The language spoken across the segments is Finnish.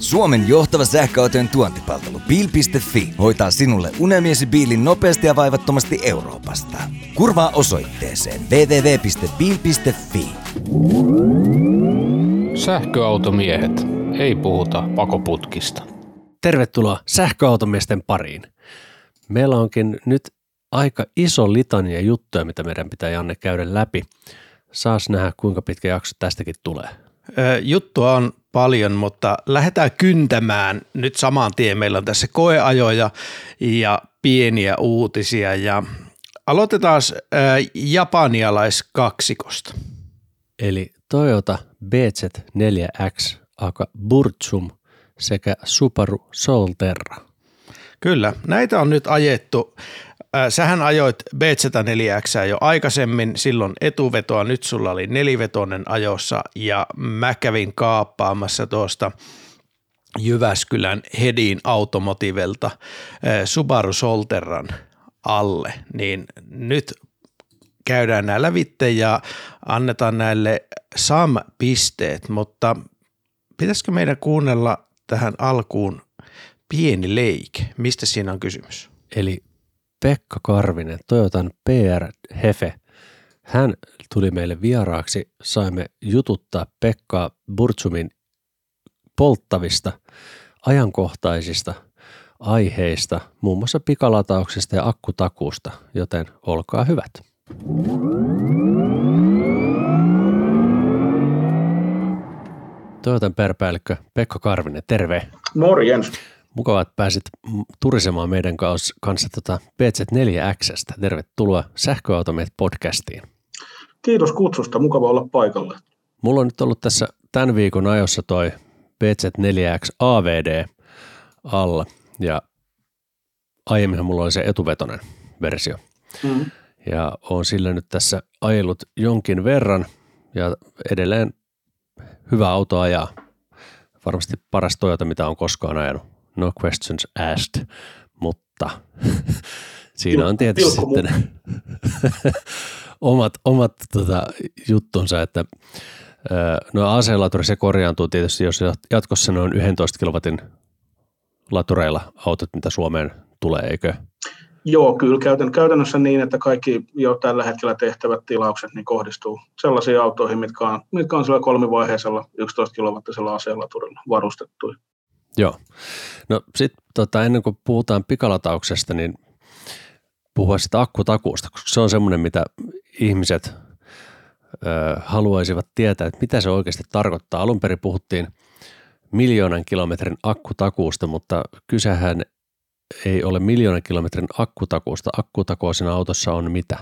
Suomen johtava sähköautojen tuontipalvelu Bil.fi hoitaa sinulle unelmiesi biilin nopeasti ja vaivattomasti Euroopasta. Kurvaa osoitteeseen www.bil.fi. Sähköautomiehet. Ei puhuta pakoputkista. Tervetuloa sähköautomiesten pariin. Meillä onkin nyt aika iso litania juttuja, mitä meidän pitää Janne käydä läpi. Saas nähdä, kuinka pitkä jakso tästäkin tulee. Juttua on paljon, mutta lähdetään kyntämään nyt saman tien. Meillä on tässä koeajoja ja pieniä uutisia ja aloitetaan japanialaiskaksikosta. Eli Toyota BZ4X, aka Burzum sekä Subaru Solterra. Kyllä, näitä on nyt ajettu sähän ajoit BZ4X jo aikaisemmin, silloin etuvetoa, nyt sulla oli nelivetonen ajossa ja mä kävin kaappaamassa tuosta Jyväskylän Hedin automotivelta Subaru Solterran alle, niin nyt käydään nämä lävitte ja annetaan näille SAM-pisteet, mutta pitäisikö meidän kuunnella tähän alkuun pieni leike? Mistä siinä on kysymys? Eli Pekka Karvinen, Toyotan PR-hefe. Hän tuli meille vieraaksi, saimme jututtaa Pekkaa Burtsumin polttavista, ajankohtaisista aiheista, muun muassa pikalatauksesta ja akkutakuusta, joten olkaa hyvät. Toyotan perpäällikkö Pekka Karvinen, terve. Morjens. Mukava, että pääsit turisemaan meidän kanssa tota BZ4Xstä. Tervetuloa Sähköautomeet podcastiin. Kiitos kutsusta, mukava olla paikalla. Mulla on nyt ollut tässä tämän viikon ajossa toi BZ4X AVD alla ja aiemminhan mulla oli se etuvetonen versio. Mm. Ja on sillä nyt tässä ajellut jonkin verran ja edelleen hyvä auto ajaa. Varmasti paras Toyota, mitä on koskaan ajanut no questions asked, mutta siinä on tietysti sitten omat, omat tota, juttunsa, että no AC-laturi se korjaantuu tietysti, jos jatkossa ne on 11 kilowatin latureilla autot, mitä Suomeen tulee, eikö? Joo, kyllä käytännössä niin, että kaikki jo tällä hetkellä tehtävät tilaukset niin kohdistuu sellaisiin autoihin, mitkä on, mitkä on sillä kolmivaiheisella 11 kilowattisella AC-laturilla varustettuja. Joo. No sitten tota, ennen kuin puhutaan pikalatauksesta, niin puhua sitä akkutakuusta, koska se on semmoinen, mitä ihmiset ö, haluaisivat tietää, että mitä se oikeasti tarkoittaa. Alun perin puhuttiin miljoonan kilometrin akkutakuusta, mutta kysehän ei ole miljoonan kilometrin akkutakuusta. Akkutakuosina autossa on mitä?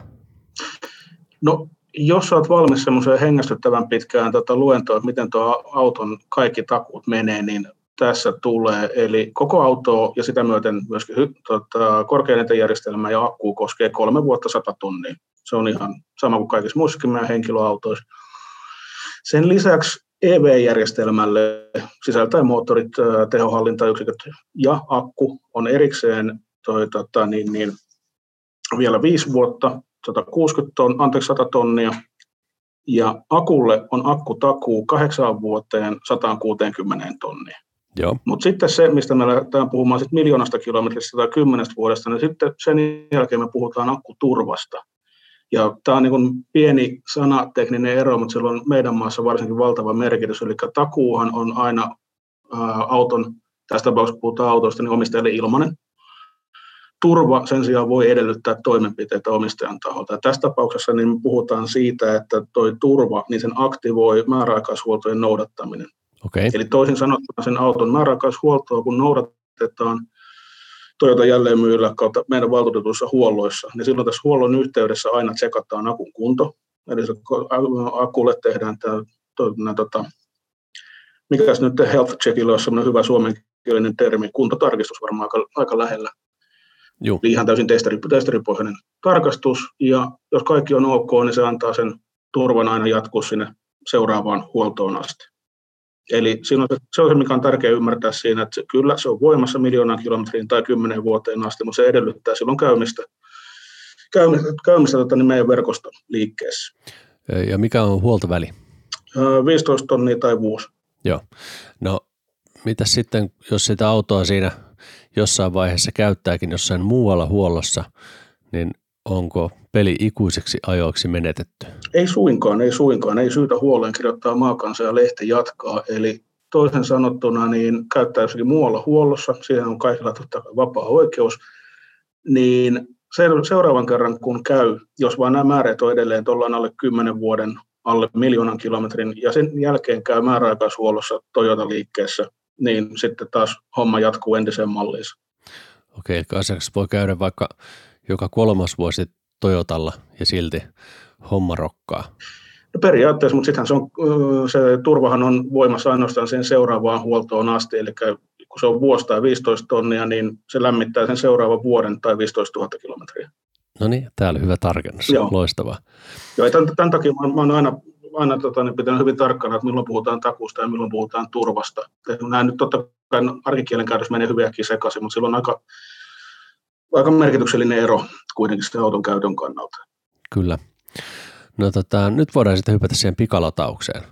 No jos olet valmis semmoiseen hengästyttävän pitkään tota luentoon, että miten tuo auton kaikki takuut menee, niin tässä tulee. Eli koko auto ja sitä myöten myöskin tota, korkean järjestelmä ja akku koskee kolme vuotta sata tonnia. Se on ihan sama kuin kaikissa muissakin meidän henkilöautoissa. Sen lisäksi EV-järjestelmälle sisältää moottorit, tehohallintayksiköt ja akku on erikseen toi, tota, niin, niin, vielä viisi vuotta, 160 ton, anteeksi, 100 tonnia, ja akulle on akkutakuu kahdeksaan vuoteen 160 tonnia. Mutta sitten se, mistä me lähdetään puhumaan sit miljoonasta kilometristä tai kymmenestä vuodesta, niin sitten sen jälkeen me puhutaan akkuturvasta. Ja tämä on niin pieni sanatekninen ero, mutta sillä on meidän maassa varsinkin valtava merkitys. Eli takuuhan on aina ää, auton, tästä tapauksessa puhutaan autoista, niin omistajalle ilmainen. Turva sen sijaan voi edellyttää toimenpiteitä omistajan taholta. Ja tässä tapauksessa niin puhutaan siitä, että tuo turva, niin sen aktivoi määräaikaishuoltojen noudattaminen. Okay. Eli toisin sanottuna sen auton määräaikaishuoltoa, kun noudatetaan Toyota jälleenmyyjällä kautta meidän valtuutetuissa huolloissa, niin silloin tässä huollon yhteydessä aina tsekataan akun kunto. Eli se akulle tehdään tämä, tämä tota, mikä nyt health checkilla on sellainen hyvä suomenkielinen termi, kuntotarkistus varmaan aika, aika lähellä. Joo. Eli ihan täysin testeri, testeripohjainen tarkastus, ja jos kaikki on ok, niin se antaa sen turvan aina jatkuu sinne seuraavaan huoltoon asti. Eli siinä on, se on se, mikä on tärkeää ymmärtää siinä, että se, kyllä se on voimassa miljoonan kilometriin tai kymmenen vuoteen asti, mutta se edellyttää silloin käymistä, käymistä, käymistä tota, niin meidän verkoston liikkeessä. Ja mikä on huoltoväli? 15 tonnia tai vuosi. Joo. No mitä sitten, jos sitä autoa siinä jossain vaiheessa käyttääkin jossain muualla huollossa, niin onko peli ikuiseksi ajoiksi menetetty? Ei suinkaan, ei suinkaan. Ei syytä huoleen kirjoittaa maakansa ja lehti jatkaa. Eli toisen sanottuna, niin käyttää jossakin muualla huollossa, siihen on kaikilla totta vapaa oikeus, niin seuraavan kerran kun käy, jos vaan nämä määrät on edelleen, että ollaan alle 10 vuoden, alle miljoonan kilometrin, ja sen jälkeen käy määräaikaishuollossa Toyota-liikkeessä, niin sitten taas homma jatkuu entiseen malliin. Okei, eli asiakas voi käydä vaikka joka kolmas vuosi Toyotalla ja silti homma rokkaa. No periaatteessa, mutta sittenhän se, on, se turvahan on voimassa ainoastaan sen seuraavaan huoltoon asti, eli kun se on vuosi tai 15 tonnia, niin se lämmittää sen seuraavan vuoden tai 15 000 kilometriä. No niin, täällä hyvä tarkennus, Joo. loistavaa. Joo, tämän, tämän takia mä, mä olen aina, aina tota, niin pitänyt hyvin tarkkana, että milloin puhutaan takusta ja milloin puhutaan turvasta. Nämä nyt totta kai arkikielen käytössä menee hyviäkin sekaisin, mutta silloin aika, aika merkityksellinen ero kuitenkin sen auton käytön kannalta. Kyllä. No tota, nyt voidaan sitten hypätä siihen pikalataukseen,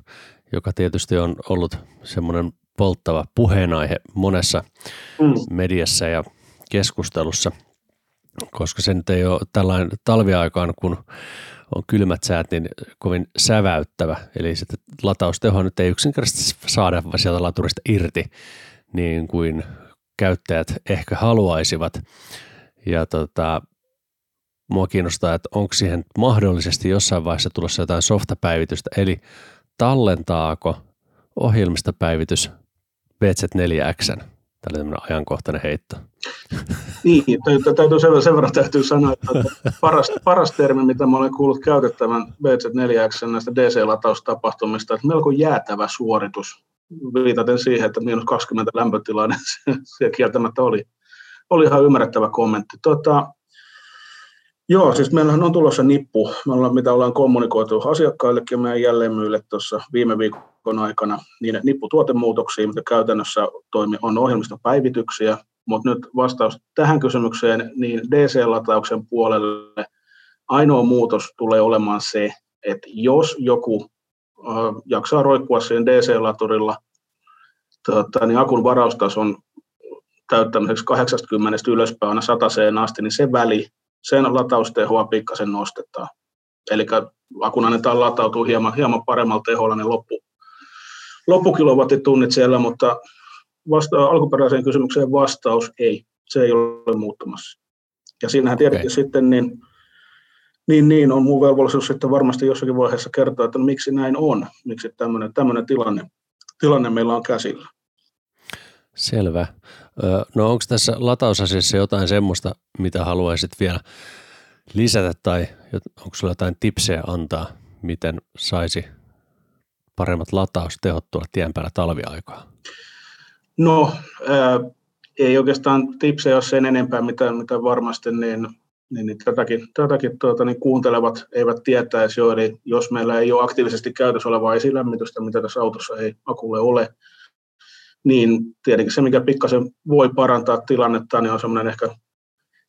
joka tietysti on ollut semmoinen polttava puheenaihe monessa mm. mediassa ja keskustelussa, koska se nyt ei ole tällainen talviaikaan, kun on kylmät säät, niin kovin säväyttävä. Eli sitten latausteho nyt ei yksinkertaisesti saada sieltä laturista irti niin kuin käyttäjät ehkä haluaisivat. Ja tota, mua kiinnostaa, että onko siihen mahdollisesti jossain vaiheessa tulossa jotain softapäivitystä, eli tallentaako ohjelmistopäivitys BZ4X. Tämä oli tämmöinen ajankohtainen heitto. Niin, täytyy sen, verran täytyy sanoa, että paras, paras termi, mitä mä olen kuullut käytettävän BZ4X näistä DC-lataustapahtumista, että melko jäätävä suoritus, viitaten siihen, että miinus 20 lämpötilainen se kieltämättä oli. Oli ihan ymmärrettävä kommentti. Tota, Joo, siis meillähän on tulossa nippu, me ollaan, mitä ollaan kommunikoitu asiakkaillekin meidän jälleenmyyjille tuossa viime viikon aikana, niin nipputuotemuutoksia, mitä käytännössä toimi, on ohjelmistopäivityksiä, mutta nyt vastaus tähän kysymykseen, niin DC-latauksen puolelle ainoa muutos tulee olemaan se, että jos joku äh, jaksaa roikkua siihen DC-laturilla, tota, niin akun varaustason täyttämiseksi 80 ylöspäin aina 100 asti, niin se väli sen lataustehoa pikkasen nostetaan. Eli kun annetaan latautua hieman, hieman paremmalla teholla, niin loppu, loppukilowattitunnit siellä, mutta vasta, alkuperäiseen kysymykseen vastaus ei, se ei ole muuttumassa. Ja siinähän tietenkin okay. sitten niin, niin, niin on muu velvollisuus sitten varmasti jossakin vaiheessa kertoa, että miksi näin on, miksi tämmöinen, tämmöinen tilanne, tilanne meillä on käsillä. Selvä. No onko tässä latausasiassa jotain semmoista, mitä haluaisit vielä lisätä tai onko sulla jotain tipsejä antaa, miten saisi paremmat lataustehot tuolla tien päällä talviaikaa? No ää, ei oikeastaan tipsejä ole sen enempää, mitä, mitä varmasti niin, niin, niin tätäkin, tätäkin tuota, niin kuuntelevat eivät tietäisi jo. Eli jos meillä ei ole aktiivisesti käytössä olevaa esilämmitystä, mitä tässä autossa ei akulle ole, niin tietenkin se, mikä pikkasen voi parantaa tilannetta, niin on semmoinen ehkä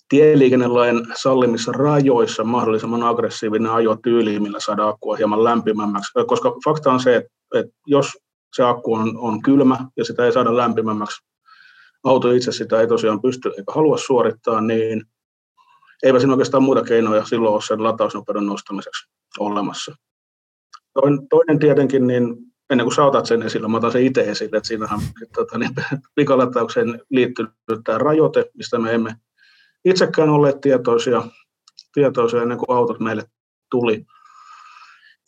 tieliikennelain sallimissa rajoissa mahdollisimman aggressiivinen ajotyyli, millä saadaan akkua hieman lämpimämmäksi. Koska fakta on se, että, että jos se akku on, on kylmä ja sitä ei saada lämpimämmäksi, auto itse sitä ei tosiaan pysty eikä halua suorittaa, niin eipä siinä oikeastaan muita keinoja silloin ole sen latausnopeuden nostamiseksi olemassa. Toinen tietenkin, niin ennen kuin sä otat sen esille, mä otan sen itse esille, että siinähän tota, niin, pikalataukseen liittyy tämä rajoite, mistä me emme itsekään olleet tietoisia, tietoisia ennen kuin autot meille tuli.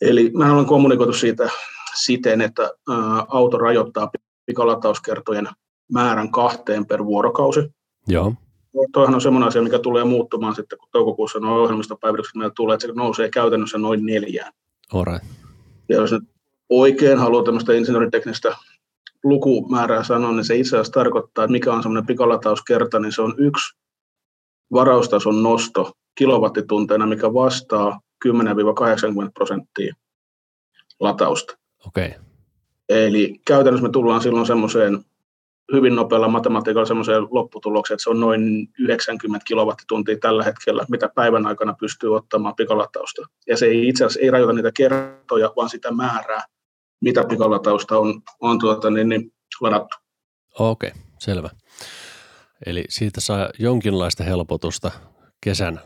Eli mä olen kommunikoitu siitä siten, että ä, auto rajoittaa pikalatauskertojen määrän kahteen per vuorokausi. Joo. Toihan on semmoinen asia, mikä tulee muuttumaan sitten, kun toukokuussa nuo ohjelmistopäivitykset meillä tulee, että se nousee käytännössä noin neljään. Alright. Ja jos nyt oikein haluaa tämmöistä insinööriteknistä lukumäärää sanoa, niin se itse asiassa tarkoittaa, että mikä on semmoinen pikalatauskerta, niin se on yksi varaustason nosto kilowattitunteina, mikä vastaa 10-80 prosenttia latausta. Okei. Okay. Eli käytännössä me tullaan silloin semmoiseen hyvin nopealla matematiikalla semmoiseen lopputulokseen, että se on noin 90 kilowattituntia tällä hetkellä, mitä päivän aikana pystyy ottamaan pikalatausta. Ja se ei itse asiassa ei rajoita niitä kertoja, vaan sitä määrää, mitä pikalatausta on, on tuota, niin, niin ladattu. Okei, selvä. Eli siitä saa jonkinlaista helpotusta kesän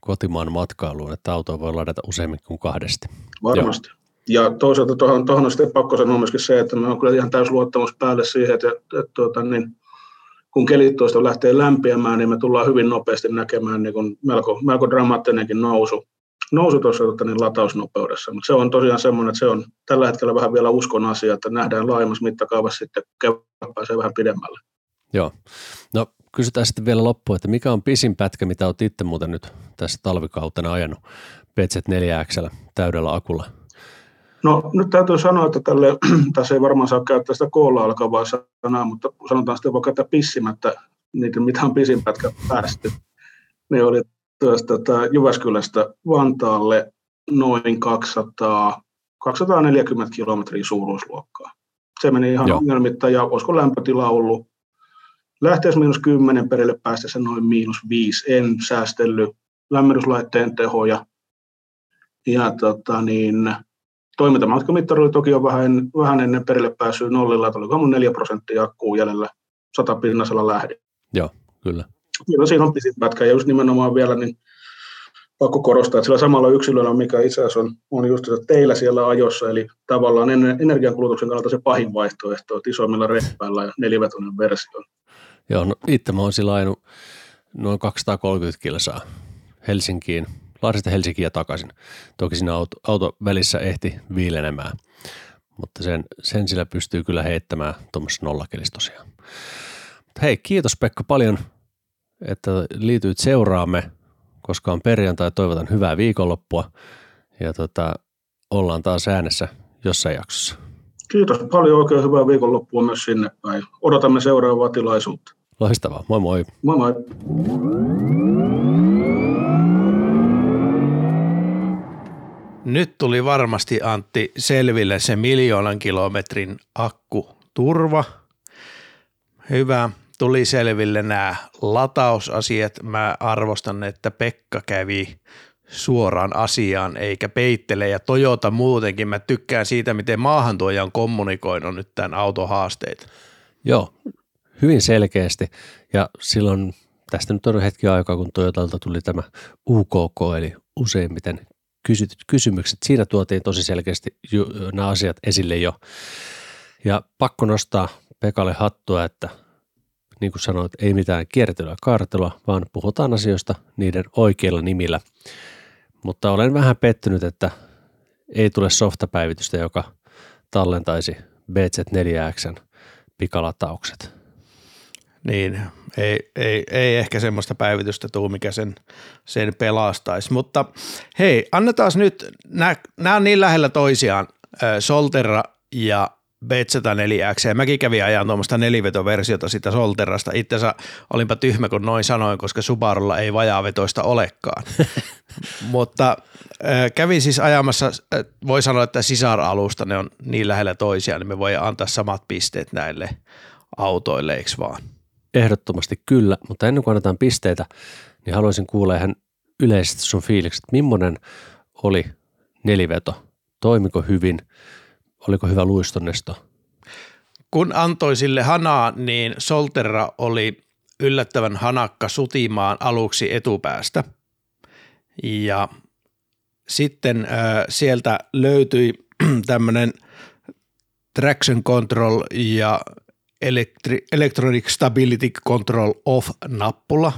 kotimaan matkailuun, että auto voi ladata useammin kuin kahdesti. Varmasti. Joo. Ja toisaalta tuohon, tuohon on sitten pakko sanoa myöskin se, että me on kyllä ihan täys luottamus päälle siihen, että, että, että tuota, niin, kun kelit tuosta lähtee lämpiämään, niin me tullaan hyvin nopeasti näkemään niin melko, melko dramaattinenkin nousu, nousu tuossa tuota, niin latausnopeudessa. Mutta se on tosiaan semmoinen, että se on tällä hetkellä vähän vielä uskon asia, että nähdään laajemmassa mittakaavassa sitten kevään pääsee vähän pidemmälle. Joo. No kysytään sitten vielä loppuun, että mikä on pisin pätkä, mitä olet itse muuten nyt tässä talvikautena ajanut PZ4X täydellä akulla? No nyt täytyy sanoa, että tälle, tässä ei varmaan saa käyttää sitä koolla alkavaa sanaa, mutta sanotaan sitten vaikka, että pissimättä niitä, mitä on pisin pätkä päästy. Ne oli tuosta tota, Jyväskylästä Vantaalle noin 200, 240 kilometriä suuruusluokkaa. Se meni ihan Joo. ongelmitta ja olisiko lämpötila ollut lähteessä miinus 10 perille päästessä noin miinus 5. En säästellyt lämmityslaitteen tehoja. Ja tota niin, toimintamatkamittari oli toki jo vähän, vähän ennen perille pääsyä nollilla, että oliko mun 4 prosenttia akkuu jäljellä satapinnasella lähdin. Joo, kyllä. Kyllä siinä on pisin pätkä ja just nimenomaan vielä niin pakko korostaa, että sillä samalla yksilöllä, mikä itse asiassa on, on just teillä siellä ajossa, eli tavallaan energiankulutuksen kannalta se pahin vaihtoehto, että isommilla reppäillä ja nelivetoinen versio. Joo, no itse mä oon sillä ajanut noin 230 kilsaa Helsinkiin, Lahdesta Helsinkiin ja takaisin. Toki siinä auto, auto välissä ehti viilenemään, mutta sen, sen sillä pystyy kyllä heittämään tuommoisessa nollakelissä tosiaan. Hei, kiitos Pekka paljon, että liityit seuraamme, koska on perjantai. Toivotan hyvää viikonloppua ja tota, ollaan taas äänessä jossain jaksossa. Kiitos paljon, oikein hyvää viikonloppua myös sinne päin. Odotamme seuraavaa tilaisuutta. Loistavaa, moi moi. Moi moi. Nyt tuli varmasti Antti selville se miljoonan kilometrin akkuturva. Hyvä. Tuli selville nämä latausasiat. Mä arvostan, että Pekka kävi suoraan asiaan eikä peittele ja Toyota muutenkin. Mä tykkään siitä, miten maahantuoja on kommunikoinut nyt tämän autohaasteita. Joo, hyvin selkeästi ja silloin tästä nyt on hetki aikaa, kun Toyotalta tuli tämä UKK, eli useimmiten kysytyt kysymykset. Siinä tuotiin tosi selkeästi nämä asiat esille jo. Ja pakko nostaa Pekalle hattua, että niin kuin sanoit, ei mitään kiertelyä kaartelua, vaan puhutaan asioista niiden oikeilla nimillä. Mutta olen vähän pettynyt, että ei tule softapäivitystä, joka tallentaisi BZ4X pikalataukset. Niin, ei, ei, ei ehkä semmoista päivitystä tuu, mikä sen, sen pelastaisi. Mutta hei, annetaan nyt, nämä on niin lähellä toisiaan, Solterra ja B104X, ja mäkin kävin ajan tuommoista nelivetoversiota sitä Solterrasta. Itse asiassa olinpa tyhmä, kun noin sanoin, koska Subarulla ei vajaavetoista olekaan. Mutta kävin siis ajamassa, voi sanoa, että sisaralusta, ne on niin lähellä toisiaan, niin me voi antaa samat pisteet näille autoille, eikö vaan? Ehdottomasti kyllä, mutta ennen kuin annetaan pisteitä, niin haluaisin kuulla ihan yleisesti sun fiilikset. Millainen oli neliveto? Toimiko hyvin? Oliko hyvä luistonnesto? Kun antoi sille hanaa, niin Solterra oli yllättävän hanakka sutimaan aluksi etupäästä. Ja sitten äh, sieltä löytyi tämmöinen traction control ja Electri- Electronic Stability Control Off-nappula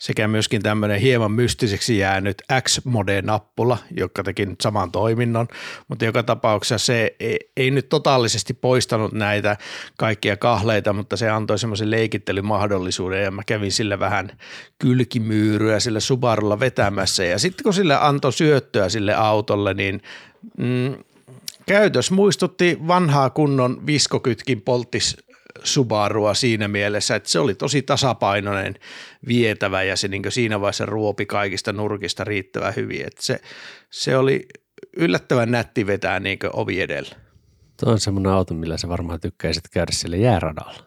sekä myöskin tämmöinen hieman mystiseksi jäänyt X-mode-nappula, joka teki nyt saman toiminnon, mutta joka tapauksessa se ei, ei nyt totaalisesti poistanut näitä kaikkia kahleita, mutta se antoi semmoisen leikittelymahdollisuuden ja mä kävin sille vähän kylkimyyryä sille Subarulla vetämässä. Ja sitten kun sille antoi syöttöä sille autolle, niin mm, käytös muistutti vanhaa kunnon viskokytkin polttis Subarua siinä mielessä, että se oli tosi tasapainoinen vietävä ja se niin siinä vaiheessa ruopi kaikista nurkista riittävän hyvin. Että se, se oli yllättävän nätti vetää niin ovi edellä. Tuo on semmoinen auto, millä sä varmaan tykkäisit käydä sille jääradalla.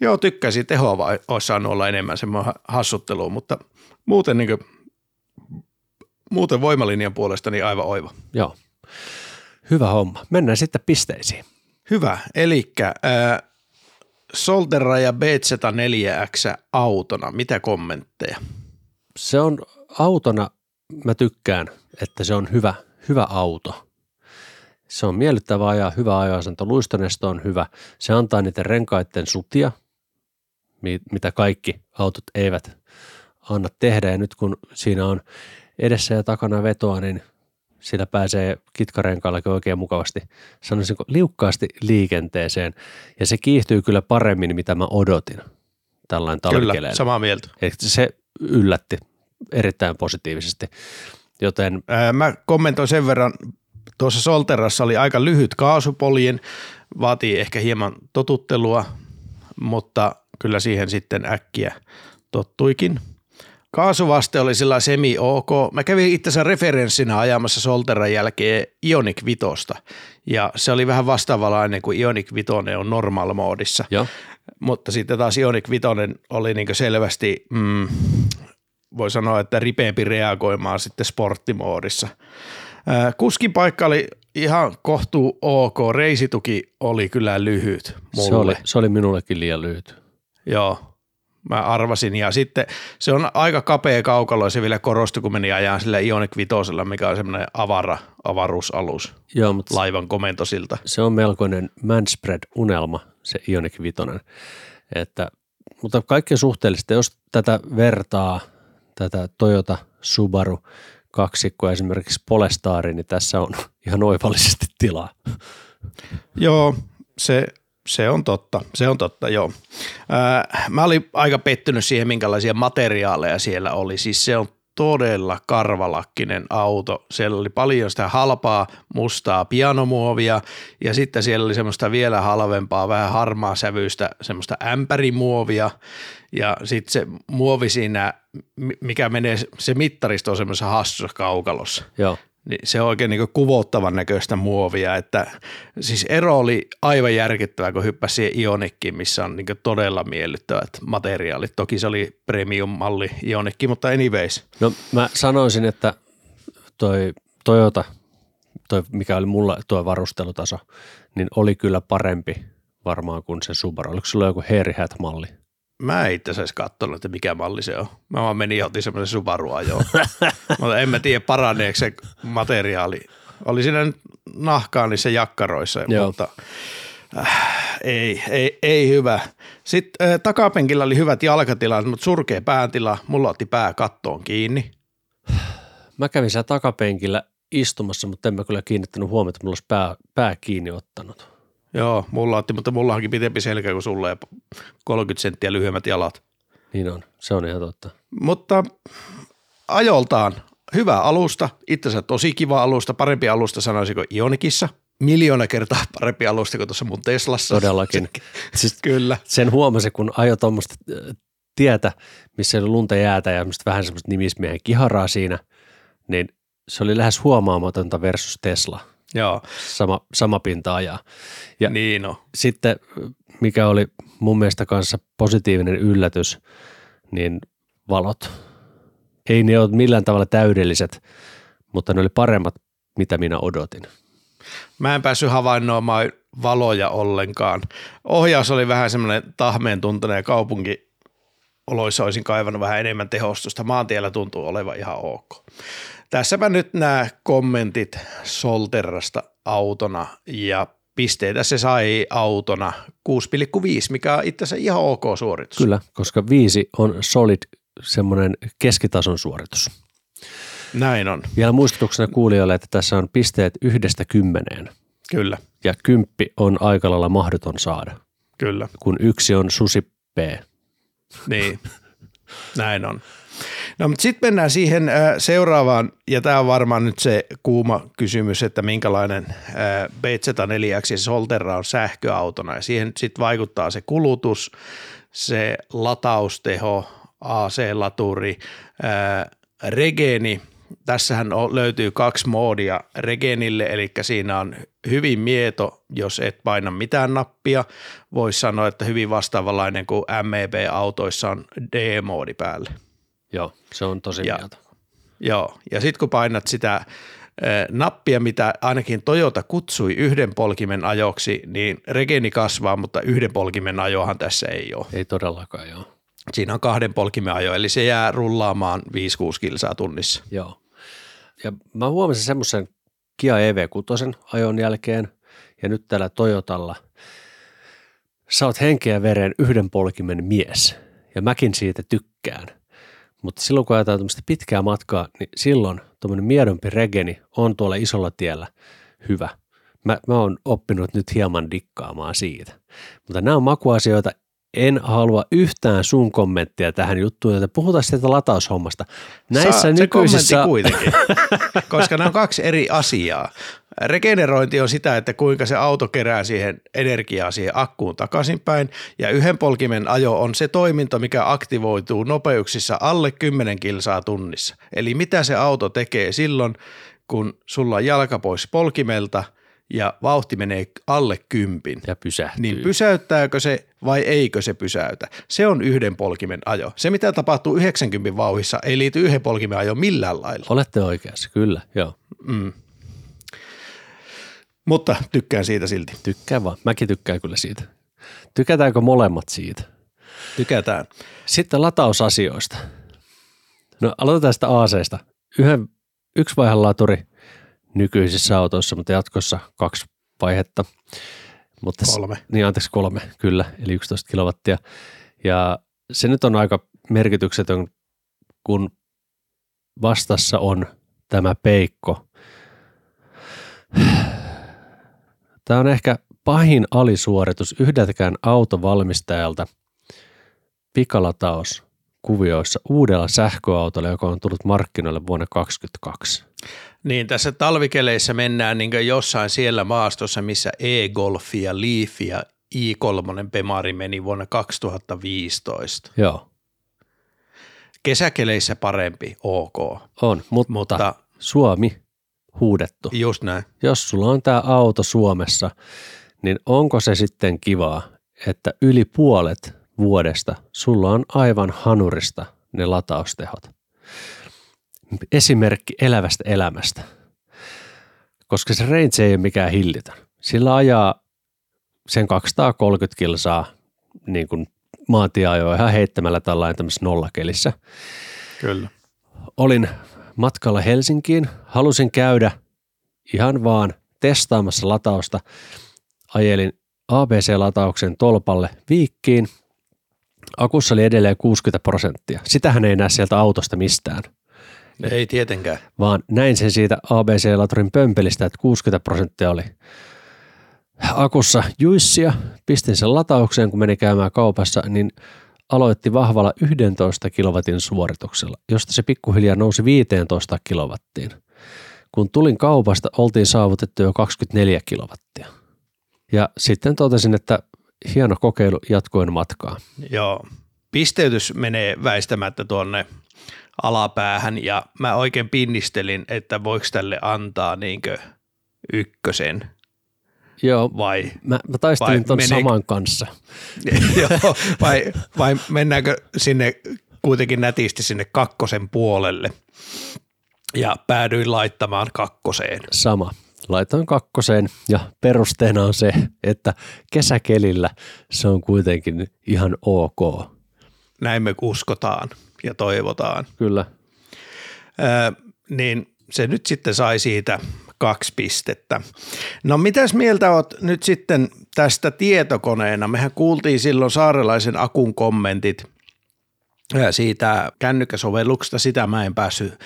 Joo, tykkäisin. Tehoa vai olisi saanut olla enemmän semmoinen hassuttelu, mutta muuten, niin kuin, muuten voimalinjan puolesta niin aivan oiva. Joo. Hyvä homma. Mennään sitten pisteisiin. Hyvä. Eli äh, Solterra ja BZ4X autona, mitä kommentteja? Se on autona, mä tykkään, että se on hyvä, hyvä auto. Se on miellyttävä ajaa, hyvä ajoasento, luistonesto on hyvä. Se antaa niiden renkaiden sutia, mitä kaikki autot eivät anna tehdä. Ja nyt kun siinä on edessä ja takana vetoa, niin sillä pääsee kitkarenkaallakin oikein mukavasti, sanoisinko liukkaasti liikenteeseen. Ja se kiihtyy kyllä paremmin, mitä mä odotin tällainen Kyllä, samaa mieltä. Että se yllätti erittäin positiivisesti. Joten... Ää, mä kommentoin sen verran, tuossa Solterassa oli aika lyhyt kaasupoljen, vaatii ehkä hieman totuttelua, mutta kyllä siihen sitten äkkiä tottuikin. Kaasuvaste oli sillä semi ok. Mä kävin itse asiassa referenssinä ajamassa Solteran jälkeen Ionic Vitosta ja se oli vähän vastaavalainen kuin Ionic Vitoinen on normal moodissa. Mutta sitten taas Ionic Vitoinen oli niin selvästi, mm, voi sanoa, että ripeämpi reagoimaan sitten sporttimoodissa. Kuskin paikka oli ihan kohtuu ok, reisituki oli kyllä lyhyt mulle. Se oli, se oli minullekin liian lyhyt. Joo, mä arvasin. Ja sitten se on aika kapea kaukalo ja se vielä korostui, kun meni ajaa sillä Ionic Vitosella, mikä on semmoinen avara, avaruusalus Joo, mutta laivan komentosilta. Se on melkoinen manspread-unelma, se Ionic Vitonen. Että, mutta kaikkein suhteellista, jos tätä vertaa, tätä Toyota Subaru kaksikkoa esimerkiksi Polestaari, niin tässä on ihan oivallisesti tilaa. Joo, se se on totta, se on totta, joo. Mä olin aika pettynyt siihen, minkälaisia materiaaleja siellä oli. Siis se on todella karvalakkinen auto. Siellä oli paljon sitä halpaa mustaa pianomuovia ja sitten siellä oli semmoista vielä halvempaa, vähän harmaa sävyistä, semmoista ämpärimuovia ja sitten se muovi siinä, mikä menee, se mittaristo on semmoisessa hassussa kaukalossa. Joo niin se on oikein niin kuvottavan näköistä muovia, että siis ero oli aivan järkyttävä, kun hyppäsi siihen Ionikkiin, missä on niin todella miellyttävät materiaalit. Toki se oli premium-malli Ionikki, mutta anyways. No mä sanoisin, että toi Toyota, toi, mikä oli mulla tuo varustelutaso, niin oli kyllä parempi varmaan kuin se Subaru. Oliko sulla joku Hairy Hat-malli? Mä en itse asiassa katsonut, että mikä malli se on. Mä vaan menin ja otin semmoisen Subaru. Mutta en mä tiedä paraneeko se materiaali. Oli siinä nahkaa niissä jakkaroissa, Joo. mutta äh, ei, ei, ei hyvä. Sitten äh, takapenkillä oli hyvät jalkatilat, mutta surkea päätila. Mulla otti pää kattoon kiinni. Mä kävin siellä takapenkillä istumassa, mutta en mä kyllä kiinnittänyt huomiota, että mulla olisi pää, pää kiinni ottanut. Joo, mulla otti, mutta mulla onkin pitempi selkä kuin sulle ja 30 senttiä lyhyemmät jalat. Niin on, se on ihan totta. Mutta ajoltaan hyvä alusta, itsensä tosi kiva alusta, parempi alusta sanoisiko Ionikissa. Miljoona kertaa parempi alusta kuin tuossa mun Teslassa. Todellakin. siis Kyllä. Sen huomasi, kun ajoi tuommoista äh, tietä, missä oli lunta jäätä ja vähän semmoista nimismiehen kiharaa siinä, niin se oli lähes huomaamatonta versus Tesla – Joo. Sama, sama pinta ajaa. Ja niin no. Sitten mikä oli mun mielestä kanssa positiivinen yllätys, niin valot. Ei ne ole millään tavalla täydelliset, mutta ne oli paremmat, mitä minä odotin. Mä en päässyt havainnoimaan valoja ollenkaan. Ohjaus oli vähän semmoinen tahmeen tuntuneen ja kaupunki oloissa olisin kaivannut vähän enemmän tehostusta. Maantiellä tuntuu olevan ihan ok. Tässäpä nyt nämä kommentit Solterrasta autona ja pisteitä se sai autona 6,5, mikä on itse asiassa ihan ok suoritus. Kyllä, koska viisi on solid semmoinen keskitason suoritus. Näin on. Vielä muistutuksena kuulijoille, että tässä on pisteet yhdestä kymmeneen. Kyllä. Ja kymppi on aika lailla mahdoton saada. Kyllä. Kun yksi on susi P. Niin, näin on. No mutta sitten mennään siihen äh, seuraavaan, ja tämä on varmaan nyt se kuuma kysymys, että minkälainen äh, BZ4X Solterra on sähköautona, ja siihen sitten vaikuttaa se kulutus, se latausteho, AC-laturi, äh, regeni, tässähän löytyy kaksi moodia regenille, eli siinä on hyvin mieto, jos et paina mitään nappia. Voisi sanoa, että hyvin vastaavanlainen kuin MEB-autoissa on D-moodi päälle. Joo, se on tosi ja, mieltä. Joo, ja sitten kun painat sitä nappia, mitä ainakin Toyota kutsui yhden polkimen ajoksi, niin regeni kasvaa, mutta yhden polkimen ajohan tässä ei ole. Ei todellakaan, joo. Siinä on kahden polkimen ajo, eli se jää rullaamaan 5-6 kilsaa tunnissa. Joo. Ja mä huomasin semmoisen Kia EV6 ajon jälkeen ja nyt tällä Toyotalla sä oot henkeä veren yhden polkimen mies ja mäkin siitä tykkään. Mutta silloin kun ajetaan tämmöistä pitkää matkaa, niin silloin tuommoinen miedompi regeni on tuolla isolla tiellä hyvä. Mä, mä oon oppinut nyt hieman dikkaamaan siitä. Mutta nämä on makuasioita, en halua yhtään sun kommenttia tähän juttuun, että puhutaan siitä lataushommasta. Näissä Saa, nykyisissä... Se kuitenkin, koska nämä on kaksi eri asiaa. Regenerointi on sitä, että kuinka se auto kerää siihen energiaa siihen akkuun takaisinpäin ja yhden polkimen ajo on se toiminto, mikä aktivoituu nopeuksissa alle 10 kilsaa tunnissa. Eli mitä se auto tekee silloin, kun sulla on jalka pois polkimelta ja vauhti menee alle kympin. Ja pysähtyy. Niin pysäyttääkö se vai eikö se pysäytä? Se on yhden polkimen ajo. Se, mitä tapahtuu 90 vauhissa, ei liity yhden polkimen ajo millään lailla. Olette oikeassa, kyllä, joo. Mm. Mutta tykkään siitä silti. Tykkään vaan. Mäkin tykkään kyllä siitä. Tykätäänkö molemmat siitä? Tykätään. Sitten latausasioista. No aloitetaan tästä aaseesta. Yhden, yksi vaihe laturi nykyisissä autoissa, mutta jatkossa kaksi vaihetta. Mutta kolme. Niin anteeksi kolme, kyllä, eli 11 kilowattia. Ja se nyt on aika merkityksetön, kun vastassa on tämä peikko. Tämä on ehkä pahin alisuoritus yhdeltäkään autovalmistajalta pikalataus kuvioissa uudella sähköautolla, joka on tullut markkinoille vuonna 2022. Niin, tässä talvikeleissä mennään niin jossain siellä maastossa, missä e-golf ja Leaf ja i3 Bemari meni vuonna 2015. Joo. Kesäkeleissä parempi, ok. On, mutta, mutta Suomi huudettu. Just näin. Jos sulla on tämä auto Suomessa, niin onko se sitten kivaa, että yli puolet vuodesta sulla on aivan hanurista ne lataustehot? Esimerkki elävästä elämästä, koska se range ei ole mikään hillitön. Sillä ajaa sen 230 kilsaa niin kuin maantieajoa ihan heittämällä tällainen tämmöisessä nollakelissä. Kyllä. Olin matkalla Helsinkiin. Halusin käydä ihan vaan testaamassa latausta. Ajelin ABC-latauksen tolpalle viikkiin. Akussa oli edelleen 60 prosenttia. Sitähän ei näe sieltä autosta mistään. Ei tietenkään. Vaan näin sen siitä ABC-laturin pömpelistä, että 60 prosenttia oli akussa juissia. Pistin sen lataukseen, kun meni käymään kaupassa, niin aloitti vahvalla 11 kilowatin suorituksella, josta se pikkuhiljaa nousi 15 kilowattiin. Kun tulin kaupasta, oltiin saavutettu jo 24 kilowattia. Ja sitten totesin, että hieno kokeilu jatkoin matkaa. Joo, pisteytys menee väistämättä tuonne alapäähän ja mä oikein pinnistelin, että voiko tälle antaa niinkö ykkösen Joo, vai, mä, mä taistelin tuon meneekö, saman kanssa. joo, vai, vai mennäänkö sinne kuitenkin nätisti sinne kakkosen puolelle ja päädyin laittamaan kakkoseen. Sama. Laitoin kakkoseen ja perusteena on se, että kesäkelillä se on kuitenkin ihan ok. Näin me uskotaan ja toivotaan. Kyllä. Ö, niin se nyt sitten sai siitä kaksi pistettä. No mitäs mieltä oot nyt sitten tästä tietokoneena? Mehän kuultiin silloin saarelaisen akun kommentit siitä kännykkäsovelluksesta, sitä mä en päässyt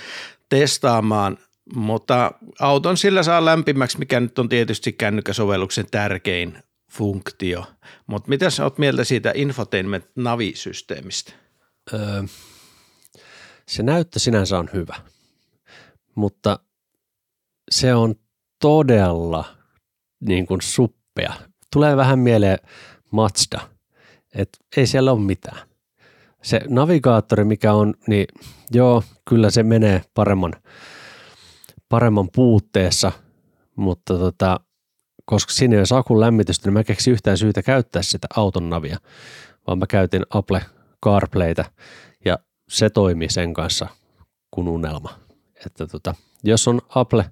testaamaan, mutta auton sillä saa lämpimäksi, mikä nyt on tietysti kännykkäsovelluksen tärkein funktio. Mutta mitä sä oot mieltä siitä infotainment navisysteemistä? Öö, se näyttö sinänsä on hyvä, mutta se on todella niin kuin suppea. Tulee vähän mieleen Mazda, että ei siellä ole mitään. Se navigaattori, mikä on, niin joo, kyllä se menee paremman, paremman puutteessa, mutta tota, koska siinä ei ole akun lämmitystä, niin mä keksin yhtään syytä käyttää sitä auton navia, vaan mä käytin Apple CarPlaytä ja se toimii sen kanssa kuin unelma. että tota, jos on Apple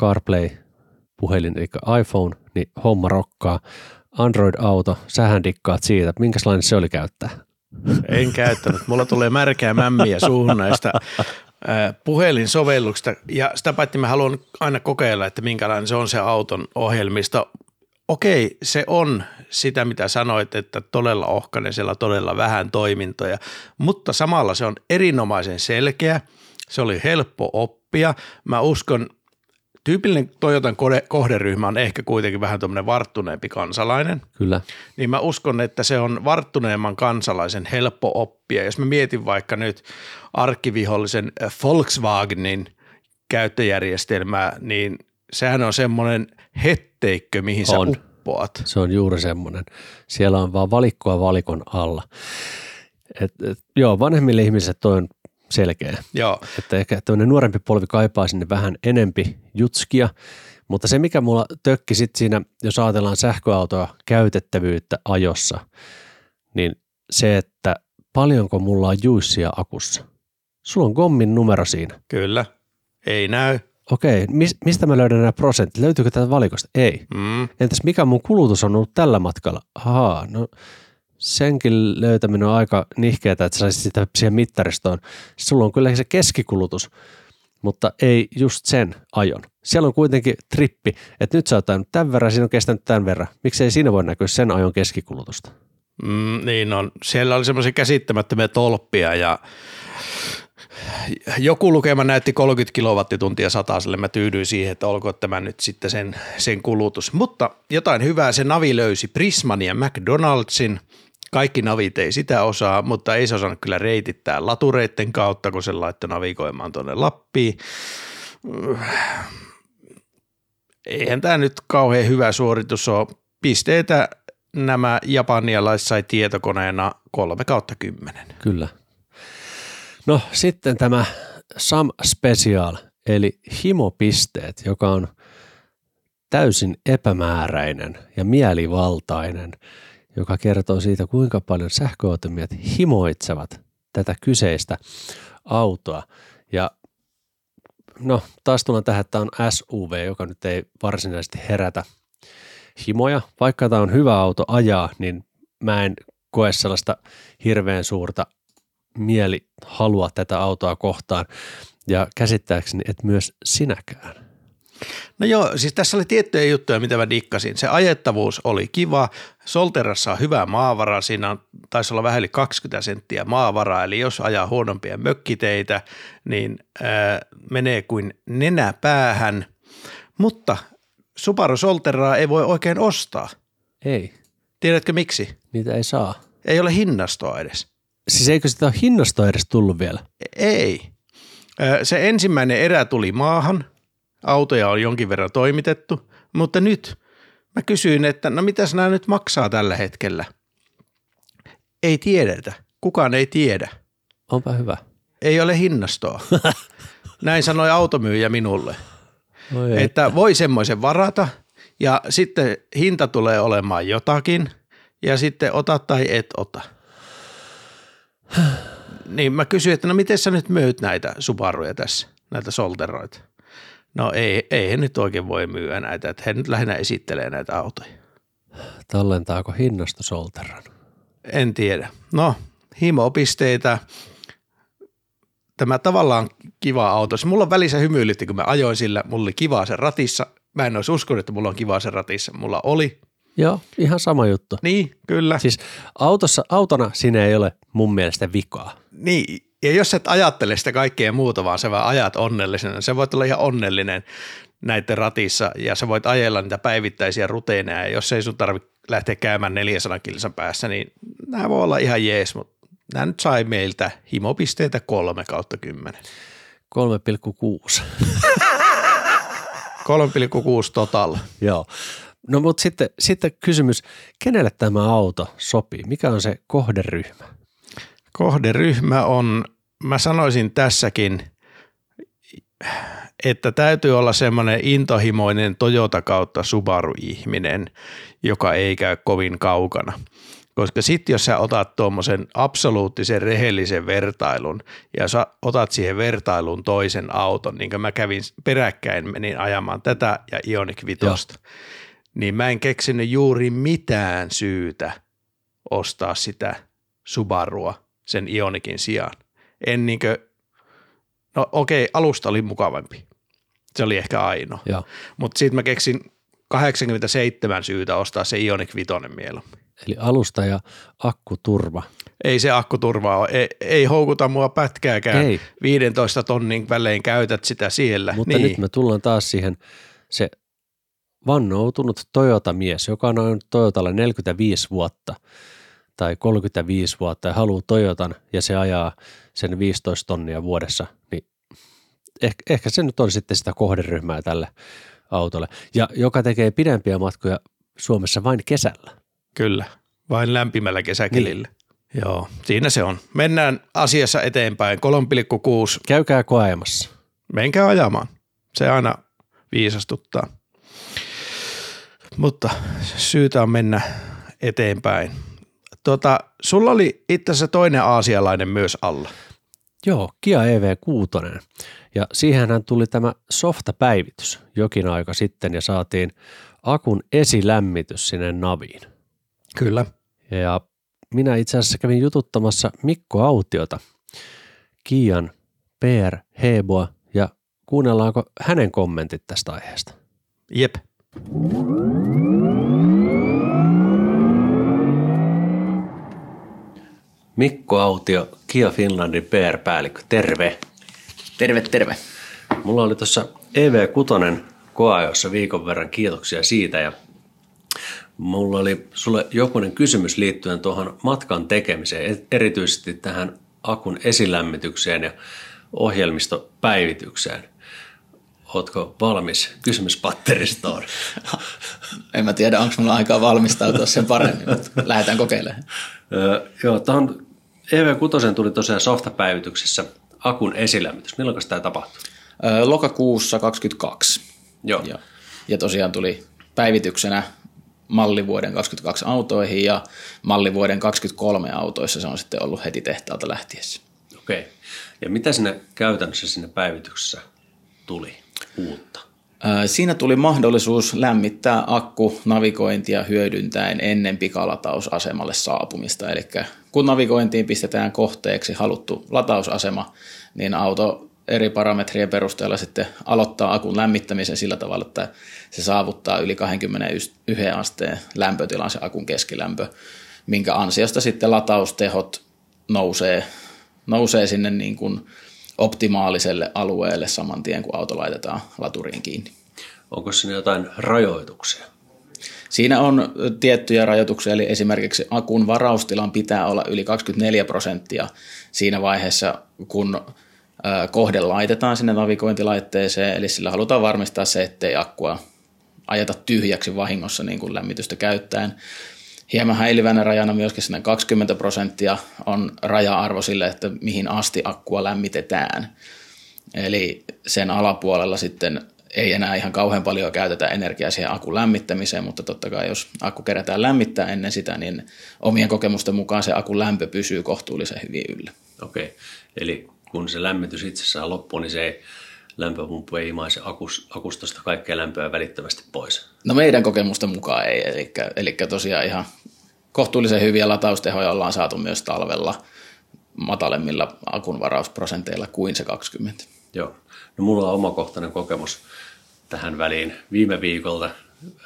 CarPlay puhelin, eli iPhone, niin homma rokkaa. Android-auto, sähän dikkaat siitä, minkälainen se oli käyttää? En käyttänyt. Mulla tulee märkää mämmiä suuhun näistä puhelinsovelluksista ja sitä paitsi mä haluan aina kokeilla, että minkälainen se on se auton ohjelmisto. Okei, se on sitä, mitä sanoit, että todella ohkainen, siellä todella vähän toimintoja, mutta samalla se on erinomaisen selkeä, se oli helppo oppia. Mä uskon, tyypillinen Toyotan kohderyhmä on ehkä kuitenkin vähän tuommoinen varttuneempi kansalainen. Kyllä. Niin mä uskon, että se on varttuneemman kansalaisen helppo oppia. Jos mä mietin vaikka nyt arkkivihollisen Volkswagenin käyttöjärjestelmää, niin sehän on semmoinen hetteikkö, mihin on. sä uppoat. Se on juuri semmoinen. Siellä on vaan valikkoa valikon alla. Et, et, joo, vanhemmille ihmisille toi on selkeä. Joo. Että ehkä tämmöinen nuorempi polvi kaipaa sinne vähän enempi jutskia, mutta se mikä mulla tökki sitten siinä, jos ajatellaan sähköautoa käytettävyyttä ajossa, niin se, että paljonko mulla on juissia akussa. Sulla on gommin numero siinä. Kyllä, ei näy. Okei, mis, mistä mä löydän nämä prosentit? Löytyykö tätä valikosta? Ei. Mm. Entäs mikä mun kulutus on ollut tällä matkalla? Ahaa, no senkin löytäminen on aika nihkeää, että saisit sitä siihen mittaristoon. Sulla on kyllä se keskikulutus, mutta ei just sen ajon. Siellä on kuitenkin trippi, että nyt sä oot tämän verran, siinä on kestänyt tämän verran. Miksi ei siinä voi näkyä sen ajon keskikulutusta? Mm, niin on. Siellä oli semmoisia käsittämättömiä tolppia ja joku lukema näytti 30 kilowattituntia sataselle. Mä tyydyin siihen, että olkoon tämä nyt sitten sen, sen kulutus. Mutta jotain hyvää se navi löysi Prisman ja McDonaldsin – kaikki navit ei sitä osaa, mutta ei se osannut kyllä reitittää latureitten kautta, kun se laittoi navigoimaan tuonne Lappiin. Eihän tämä nyt kauhean hyvä suoritus ole. Pisteitä nämä japanialaiset sai tietokoneena 3 kautta 10. Kyllä. No sitten tämä Sam Special, eli himopisteet, joka on täysin epämääräinen ja mielivaltainen – joka kertoo siitä, kuinka paljon sähköautomiehet himoitsevat tätä kyseistä autoa. Ja no taas tullaan tähän, että tämä on SUV, joka nyt ei varsinaisesti herätä himoja. Vaikka tämä on hyvä auto ajaa, niin mä en koe sellaista hirveän suurta mieli halua tätä autoa kohtaan. Ja käsittääkseni, että myös sinäkään. No joo, siis tässä oli tiettyjä juttuja, mitä mä dikkasin. Se ajettavuus oli kiva, Solterassa on hyvä maavara, siinä on, taisi olla vähän yli 20 senttiä maavaraa, eli jos ajaa huonompia mökkiteitä, niin ää, menee kuin nenä päähän, mutta Subaru Solteraa ei voi oikein ostaa. Ei. Tiedätkö miksi? Niitä ei saa. Ei ole hinnastoa edes. Siis eikö sitä ole hinnastoa edes tullut vielä? Ei. Se ensimmäinen erä tuli maahan, autoja on jonkin verran toimitettu, mutta nyt mä kysyin, että no mitäs nämä nyt maksaa tällä hetkellä? Ei tiedetä. Kukaan ei tiedä. Onpa hyvä. Ei ole hinnastoa. Näin sanoi automyyjä minulle. Oi että, että voi semmoisen varata ja sitten hinta tulee olemaan jotakin ja sitten ota tai et ota. niin mä kysyin, että no miten sä nyt myyt näitä Subaruja tässä, näitä solteroita? No ei, ei he nyt oikein voi myyä näitä, että he nyt lähinnä esittelee näitä autoja. Tallentaako hinnasta Solteran? En tiedä. No, himopisteitä. Tämä tavallaan kiva auto. Se mulla on välissä hymyilytti, kun mä ajoin sillä. Mulla oli kivaa sen ratissa. Mä en olisi uskonut, että mulla on kivaa sen ratissa. Mulla oli. Joo, ihan sama juttu. Niin, kyllä. Siis autossa, autona siinä ei ole mun mielestä vikaa. Niin, ja jos et ajattele sitä kaikkea muuta, vaan sä vaan ajat onnellisena, se voit olla ihan onnellinen näiden ratissa ja sä voit ajella niitä päivittäisiä ruteineja ja jos ei sun tarvitse lähteä käymään 400 kilsan päässä, niin nämä voi olla ihan jees, mutta nämä nyt sai meiltä himopisteitä 3 kautta 10. 3,6. 3,6 total. Joo. No mutta sitten, sitten kysymys, kenelle tämä auto sopii? Mikä on se kohderyhmä? Kohderyhmä on, mä sanoisin tässäkin, että täytyy olla semmoinen intohimoinen Toyota kautta Subaru-ihminen, joka ei käy kovin kaukana. Koska sitten jos sä otat tuommoisen absoluuttisen rehellisen vertailun ja sä otat siihen vertailuun toisen auton, niin kuin mä kävin peräkkäin, menin ajamaan tätä ja Ioniq 5, niin mä en keksinyt juuri mitään syytä ostaa sitä Subarua sen Ionikin sijaan. En niinkö, no okei, alusta oli mukavampi. Se oli ehkä ainoa. Mutta sitten mä keksin 87 syytä ostaa se Ioniq 5 mieluummin. Eli alusta ja akkuturva. Ei se akkuturva ole, ei, ei houkuta mua pätkääkään. Ei. 15 tonnin välein käytät sitä siellä. Mutta niin. nyt me tullaan taas siihen, se vannoutunut Toyota-mies, joka on noin Toyotalle 45 vuotta tai 35 vuotta ja haluaa Toyotan ja se ajaa sen 15 tonnia vuodessa, niin ehkä, ehkä se nyt on sitten sitä kohderyhmää tälle autolle. Ja joka tekee pidempiä matkoja Suomessa vain kesällä. Kyllä, vain lämpimällä kesäkelillä. Niin. Joo, siinä se on. Mennään asiassa eteenpäin. 3,6. Käykää koeamassa. Menkää ajamaan. Se aina viisastuttaa. Mutta syytä on mennä eteenpäin. Tota, sulla oli itse asiassa toinen aasialainen myös alla. Joo, Kia EV6. Ja siihenhän tuli tämä softapäivitys jokin aika sitten ja saatiin akun esilämmitys sinne naviin. Kyllä. Ja minä itse asiassa kävin jututtamassa Mikko Autiota, Kian PR Heboa ja kuunnellaanko hänen kommentit tästä aiheesta. Jep. Mikko Autio, Kia Finlandin PR-päällikkö, terve. Terve, terve. Mulla oli tuossa EV6 koajossa viikon verran kiitoksia siitä ja mulla oli sulle jokunen kysymys liittyen tuohon matkan tekemiseen, erityisesti tähän akun esilämmitykseen ja ohjelmistopäivitykseen. Ootko valmis kysymyspatteristoon? En mä tiedä, onko mulla aikaa valmistautua sen paremmin, mutta lähdetään kokeilemaan. Öö, joo, tuohon EV6 tuli tosiaan softapäivityksessä akun esilämmitys. Milloin tämä tapahtui? Lokakuussa 22. Joo. Ja, ja tosiaan tuli päivityksenä mallivuoden 22 autoihin ja mallivuoden 23 autoissa se on sitten ollut heti tehtaalta lähtiessä. Okei. Ja mitä sinne käytännössä sinne päivityksessä tuli uutta? Siinä tuli mahdollisuus lämmittää akku navigointia hyödyntäen ennen pikalautausasemalle saapumista. Eli kun navigointiin pistetään kohteeksi haluttu latausasema, niin auto eri parametrien perusteella sitten aloittaa akun lämmittämisen sillä tavalla, että se saavuttaa yli 21 asteen lämpötilan se akun keskilämpö, minkä ansiosta sitten lataustehot nousee, nousee sinne niin kuin optimaaliselle alueelle saman tien, kun auto laitetaan laturiin kiinni. Onko siinä jotain rajoituksia? Siinä on tiettyjä rajoituksia, eli esimerkiksi akun varaustilan pitää olla yli 24 prosenttia siinä vaiheessa, kun kohde laitetaan sinne navigointilaitteeseen, eli sillä halutaan varmistaa se, ettei akkua ajeta tyhjäksi vahingossa niin kuin lämmitystä käyttäen. Hieman häilyvänä rajana myöskin sinne 20 prosenttia on raja-arvo sille, että mihin asti akkua lämmitetään. Eli sen alapuolella sitten ei enää ihan kauhean paljon käytetä energiaa siihen akun lämmittämiseen, mutta totta kai jos akku kerätään lämmittää ennen sitä, niin omien kokemusten mukaan se akun lämpö pysyy kohtuullisen hyvin yllä. Okei. Eli kun se lämmitys itsessään loppuu, niin se ei, lämpöpumppu ei imaise akus, akustosta kaikkea lämpöä välittömästi pois. No meidän kokemusten mukaan ei, eli, eli tosiaan ihan kohtuullisen hyviä lataustehoja ollaan saatu myös talvella matalemmilla akunvarausprosenteilla kuin se 20. Joo. No mulla on omakohtainen kokemus tähän väliin. Viime viikolta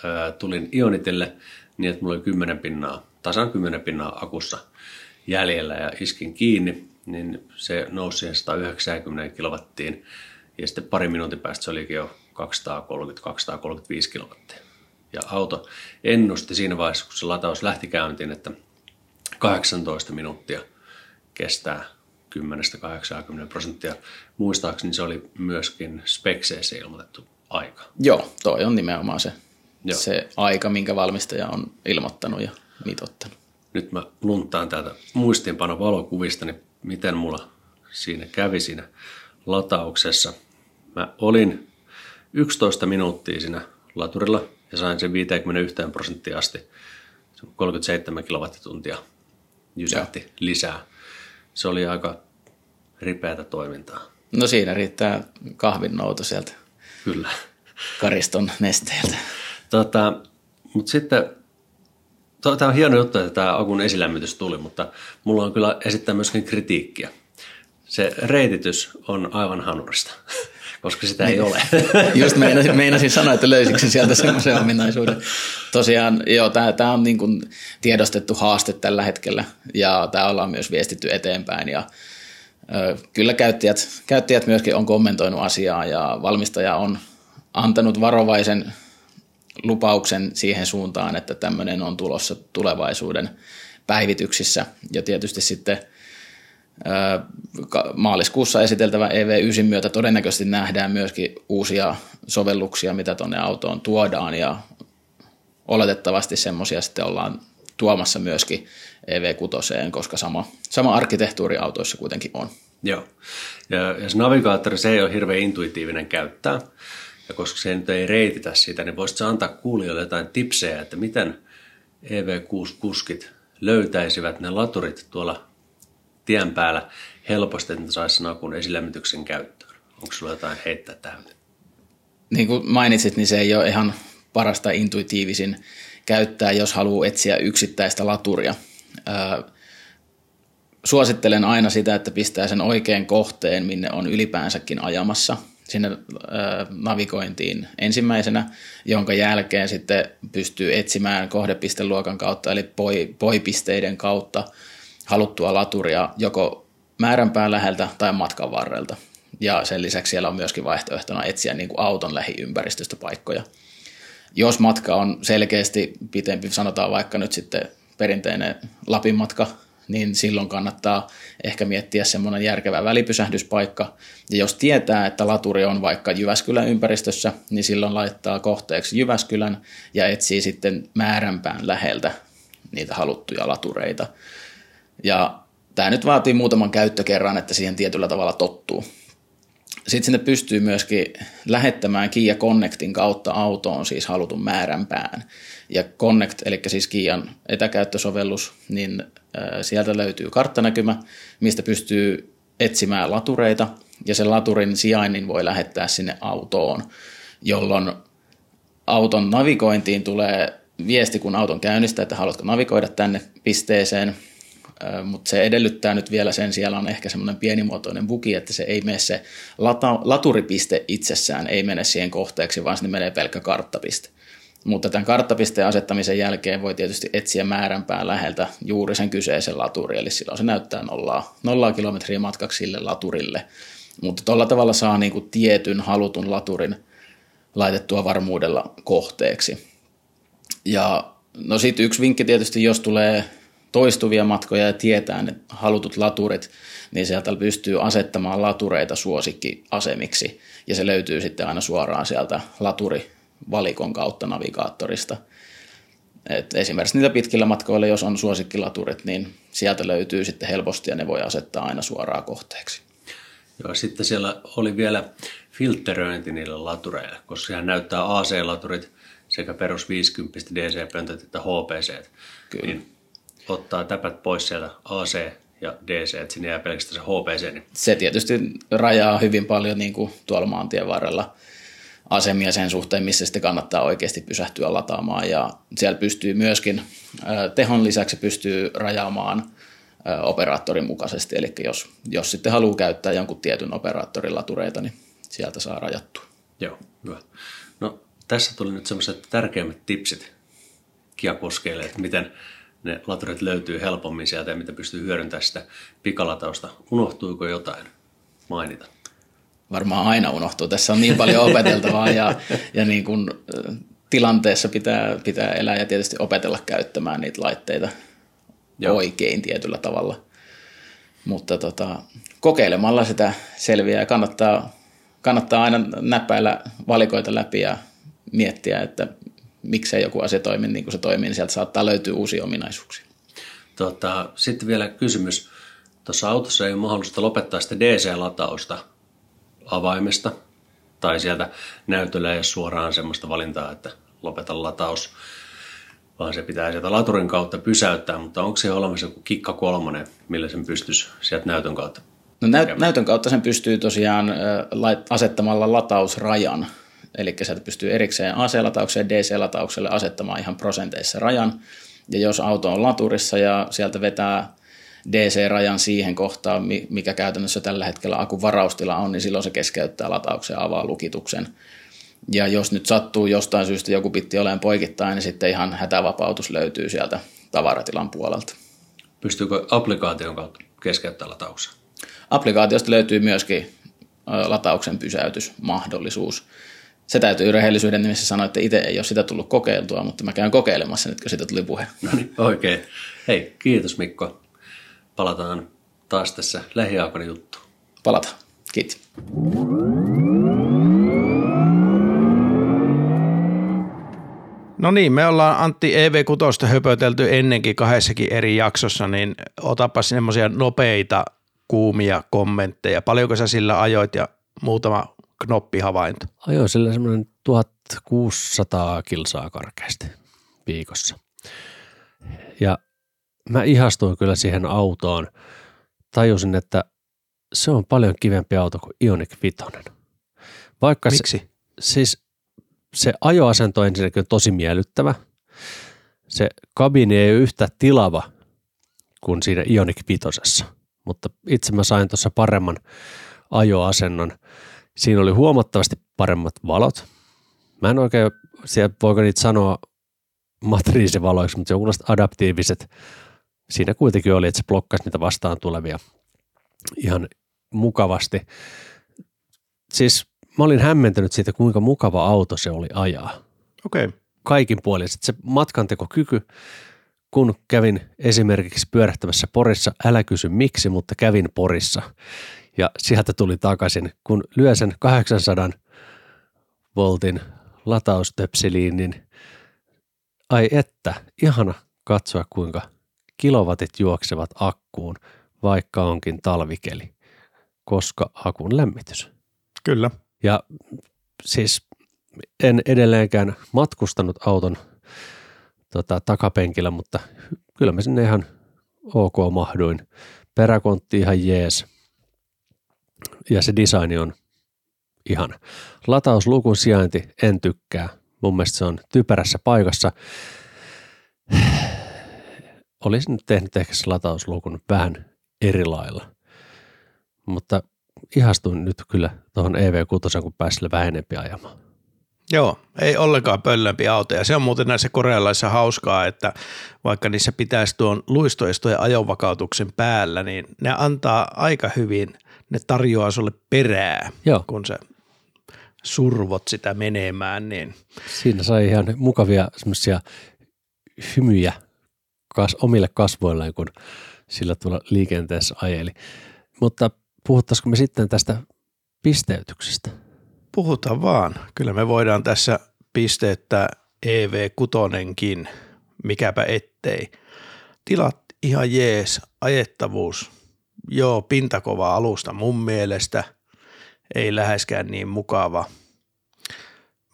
ää, tulin Ionitille niin, että mulla oli 10 pinnaa, tasan 10 pinnaa akussa jäljellä ja iskin kiinni, niin se nousi siihen 190 kilowattiin ja sitten pari minuutin päästä se olikin jo 230-235 kilowattia. Ja auto ennusti siinä vaiheessa, kun se lataus lähti käyntiin, että 18 minuuttia kestää 10-80 prosenttia. Muistaakseni se oli myöskin spekseissä ilmoitettu aika. Joo, toi on nimenomaan se, Joo. se aika, minkä valmistaja on ilmoittanut ja mitottanut. Nyt mä luntaan täältä muistiinpano valokuvista, niin miten mulla siinä kävi siinä latauksessa. Mä olin 11 minuuttia siinä laturilla ja sain sen 51 prosenttia asti 37 kilowattituntia jysähti lisää. Se oli aika ripeätä toimintaa. No siinä riittää kahvin nouto sieltä Kyllä. kariston nesteeltä. Tota, mutta sitten, tämä on hieno juttu, että tämä akun esilämmitys tuli, mutta mulla on kyllä esittää myöskin kritiikkiä. Se reititys on aivan hanurista, koska sitä ei ole. Just meinasin, meinasin sanoa, että löysikö sieltä semmoisen ominaisuuden. Tosiaan, joo, tämä, tämä on niin kuin tiedostettu haaste tällä hetkellä ja tämä ollaan myös viestitty eteenpäin ja ö, kyllä käyttäjät, käyttäjät myöskin on kommentoinut asiaa ja valmistaja on antanut varovaisen lupauksen siihen suuntaan, että tämmöinen on tulossa tulevaisuuden päivityksissä ja tietysti sitten maaliskuussa esiteltävä EV9 myötä todennäköisesti nähdään myöskin uusia sovelluksia, mitä tuonne autoon tuodaan. Ja oletettavasti semmoisia sitten ollaan tuomassa myöskin EV6, koska sama, sama arkkitehtuuri autoissa kuitenkin on. Joo, ja, ja se navigaattori se ei ole hirveän intuitiivinen käyttää, ja koska se nyt ei reititä sitä, niin voisitko antaa kuulijoille jotain tipsejä, että miten EV6-kuskit löytäisivät ne laturit tuolla tien päällä helposti, että saisi sen akun esilämmityksen käyttöön? Onko sulla jotain heittää tähän? Niin kuin mainitsit, niin se ei ole ihan parasta intuitiivisin käyttää, jos haluaa etsiä yksittäistä laturia. suosittelen aina sitä, että pistää sen oikean kohteen, minne on ylipäänsäkin ajamassa sinne navigointiin ensimmäisenä, jonka jälkeen sitten pystyy etsimään kohdepisteluokan kautta, eli poi, poipisteiden kautta haluttua laturia joko määränpään läheltä tai matkan varrelta. Ja sen lisäksi siellä on myöskin vaihtoehtona etsiä niin kuin auton lähiympäristöstä paikkoja. Jos matka on selkeästi pitempi, sanotaan vaikka nyt sitten perinteinen Lapin matka, niin silloin kannattaa ehkä miettiä semmoinen järkevä välipysähdyspaikka. Ja jos tietää, että laturi on vaikka Jyväskylän ympäristössä, niin silloin laittaa kohteeksi Jyväskylän ja etsii sitten määränpään läheltä niitä haluttuja latureita. Ja tämä nyt vaatii muutaman käyttökerran, että siihen tietyllä tavalla tottuu. Sitten sinne pystyy myöskin lähettämään Kia Connectin kautta autoon siis halutun määränpään. Ja Connect, eli siis Kian etäkäyttösovellus, niin sieltä löytyy karttanäkymä, mistä pystyy etsimään latureita, ja sen laturin sijainnin voi lähettää sinne autoon, jolloin auton navigointiin tulee viesti, kun auton käynnistää, että haluatko navigoida tänne pisteeseen, mutta se edellyttää nyt vielä sen, siellä on ehkä semmoinen pienimuotoinen bugi, että se ei mene se lata, laturipiste itsessään, ei mene siihen kohteeksi, vaan sinne menee pelkkä karttapiste. Mutta tämän karttapisteen asettamisen jälkeen voi tietysti etsiä määränpään läheltä juuri sen kyseisen laturi, eli silloin se näyttää nollaa, nollaa kilometriä matkaksi sille laturille. Mutta tuolla tavalla saa niinku tietyn halutun laturin laitettua varmuudella kohteeksi. Ja no sitten yksi vinkki tietysti, jos tulee toistuvia matkoja ja tietää ne halutut laturit, niin sieltä pystyy asettamaan latureita suosikkiasemiksi ja se löytyy sitten aina suoraan sieltä laturivalikon kautta navigaattorista. Et esimerkiksi niitä pitkillä matkoilla, jos on suosikkilaturit, niin sieltä löytyy sitten helposti ja ne voi asettaa aina suoraan kohteeksi. Joo, sitten siellä oli vielä filtteröinti niille latureille, koska sehän näyttää AC-laturit sekä perus 50 DC-pöntöt että HPC. Kyllä. Niin ottaa täpät pois sieltä AC ja DC, että sinne jää pelkästään se HPC. Niin. Se tietysti rajaa hyvin paljon niin kuin tuolla maantien varrella asemia sen suhteen, missä sitten kannattaa oikeasti pysähtyä lataamaan. Ja siellä pystyy myöskin, tehon lisäksi pystyy rajaamaan operaattorin mukaisesti. Eli jos, jos sitten haluaa käyttää jonkun tietyn operaattorin latureita, niin sieltä saa rajattua. Joo, hyvä. No tässä tuli nyt semmoiset tärkeimmät tipsit kiakoskeille, että miten ne laturit löytyy helpommin sieltä ja mitä pystyy hyödyntämään sitä pikalatausta. Unohtuiko jotain mainita? Varmaan aina unohtuu. Tässä on niin paljon opeteltavaa ja, ja niin kuin, tilanteessa pitää, pitää elää ja tietysti opetella käyttämään niitä laitteita Joo. oikein tietyllä tavalla. Mutta tota, kokeilemalla sitä selviää ja kannattaa, kannattaa aina näppäillä valikoita läpi ja miettiä, että miksei joku asia toimi niin kuin se toimii, niin sieltä saattaa löytyä uusia ominaisuuksia. Tota, sitten vielä kysymys. Tuossa autossa ei ole mahdollista lopettaa sitä DC-latausta avaimesta, tai sieltä näytöllä ei ole suoraan semmoista valintaa, että lopeta lataus. vaan se pitää sieltä laturin kautta pysäyttää, mutta onko se olemassa joku kikka kolmonen, millä sen pystyisi sieltä näytön kautta? No näyt, näytön kautta sen pystyy tosiaan asettamalla latausrajan, eli sieltä pystyy erikseen AC-lataukseen ja DC-lataukselle asettamaan ihan prosenteissa rajan, ja jos auto on laturissa ja sieltä vetää DC-rajan siihen kohtaan, mikä käytännössä tällä hetkellä akun varaustila on, niin silloin se keskeyttää latauksen ja avaa lukituksen. Ja jos nyt sattuu jostain syystä joku pitti olemaan poikittain, niin sitten ihan hätävapautus löytyy sieltä tavaratilan puolelta. Pystyykö applikaation kautta keskeyttämään latauksen? Applikaatiosta löytyy myöskin latauksen pysäytysmahdollisuus. Se täytyy rehellisyyden nimissä sanoa, että itse ei ole sitä tullut kokeiltua, mutta mä käyn kokeilemassa nyt, kun siitä tuli puhe. No niin, oikein. Hei, kiitos Mikko. Palataan taas tässä lähiaikana juttu. Palataan. Kiitos. No niin, me ollaan Antti EV6 höpötelty ennenkin kahdessakin eri jaksossa, niin otapa semmoisia nopeita kuumia kommentteja. Paljonko sä sillä ajoit ja muutama knoppihavainto? Ajoin sillä semmoinen 1600 kilsaa karkeasti viikossa. Ja mä ihastuin kyllä siihen autoon. Tajusin, että se on paljon kivempi auto kuin Ioniq 5. Vaikka Miksi? Se, siis se ajoasento on ensinnäkin tosi miellyttävä. Se kabini ei ole yhtä tilava kuin siinä Ioniq 5, mutta itse mä sain tuossa paremman ajoasennon. Siinä oli huomattavasti paremmat valot. Mä en oikein, siellä voiko niitä sanoa matriisivaloiksi, mutta jonkunlaiset adaptiiviset. Siinä kuitenkin oli, että se blokkasi niitä vastaan tulevia ihan mukavasti. Siis mä olin hämmentynyt siitä, kuinka mukava auto se oli ajaa. Okei. Okay. Kaikin puolin. Sitten se matkantekokyky, kun kävin esimerkiksi pyörähtämässä Porissa, älä kysy miksi, mutta kävin Porissa. Ja sieltä tuli takaisin, kun lyö sen 800 voltin lataustöpseliin, niin ai että, ihana katsoa kuinka kilowatit juoksevat akkuun, vaikka onkin talvikeli, koska akun lämmitys. Kyllä. Ja siis en edelleenkään matkustanut auton tota, takapenkillä, mutta kyllä mä sinne ihan ok mahduin. Peräkontti ihan jees. Ja se design on ihan. Latauslukun sijainti en tykkää. Mun mielestä se on typerässä paikassa. Olisin tehnyt ehkä se latauslukun vähän eri lailla. Mutta ihastuin nyt kyllä tuohon EV6, kun pääsi sille vähän enempi ajamaan. Joo, ei ollenkaan pöllempi auto. Ja se on muuten näissä korealaisissa hauskaa, että vaikka niissä pitäisi tuon luistoistojen ajovakautuksen päällä, niin ne antaa aika hyvin, ne tarjoaa sulle perää, Joo. kun sä survot sitä menemään. Niin. Siinä sai ihan mukavia semmoisia hymyjä kas, omille kasvoilleen, kun sillä tuolla liikenteessä ajeli. Mutta puhuttaisiko me sitten tästä pisteytyksestä? Puhutaan vaan. Kyllä me voidaan tässä pisteyttää EV6, mikäpä ettei. Tilat ihan jees, ajettavuus, joo, pintakova alusta mun mielestä, ei läheskään niin mukava.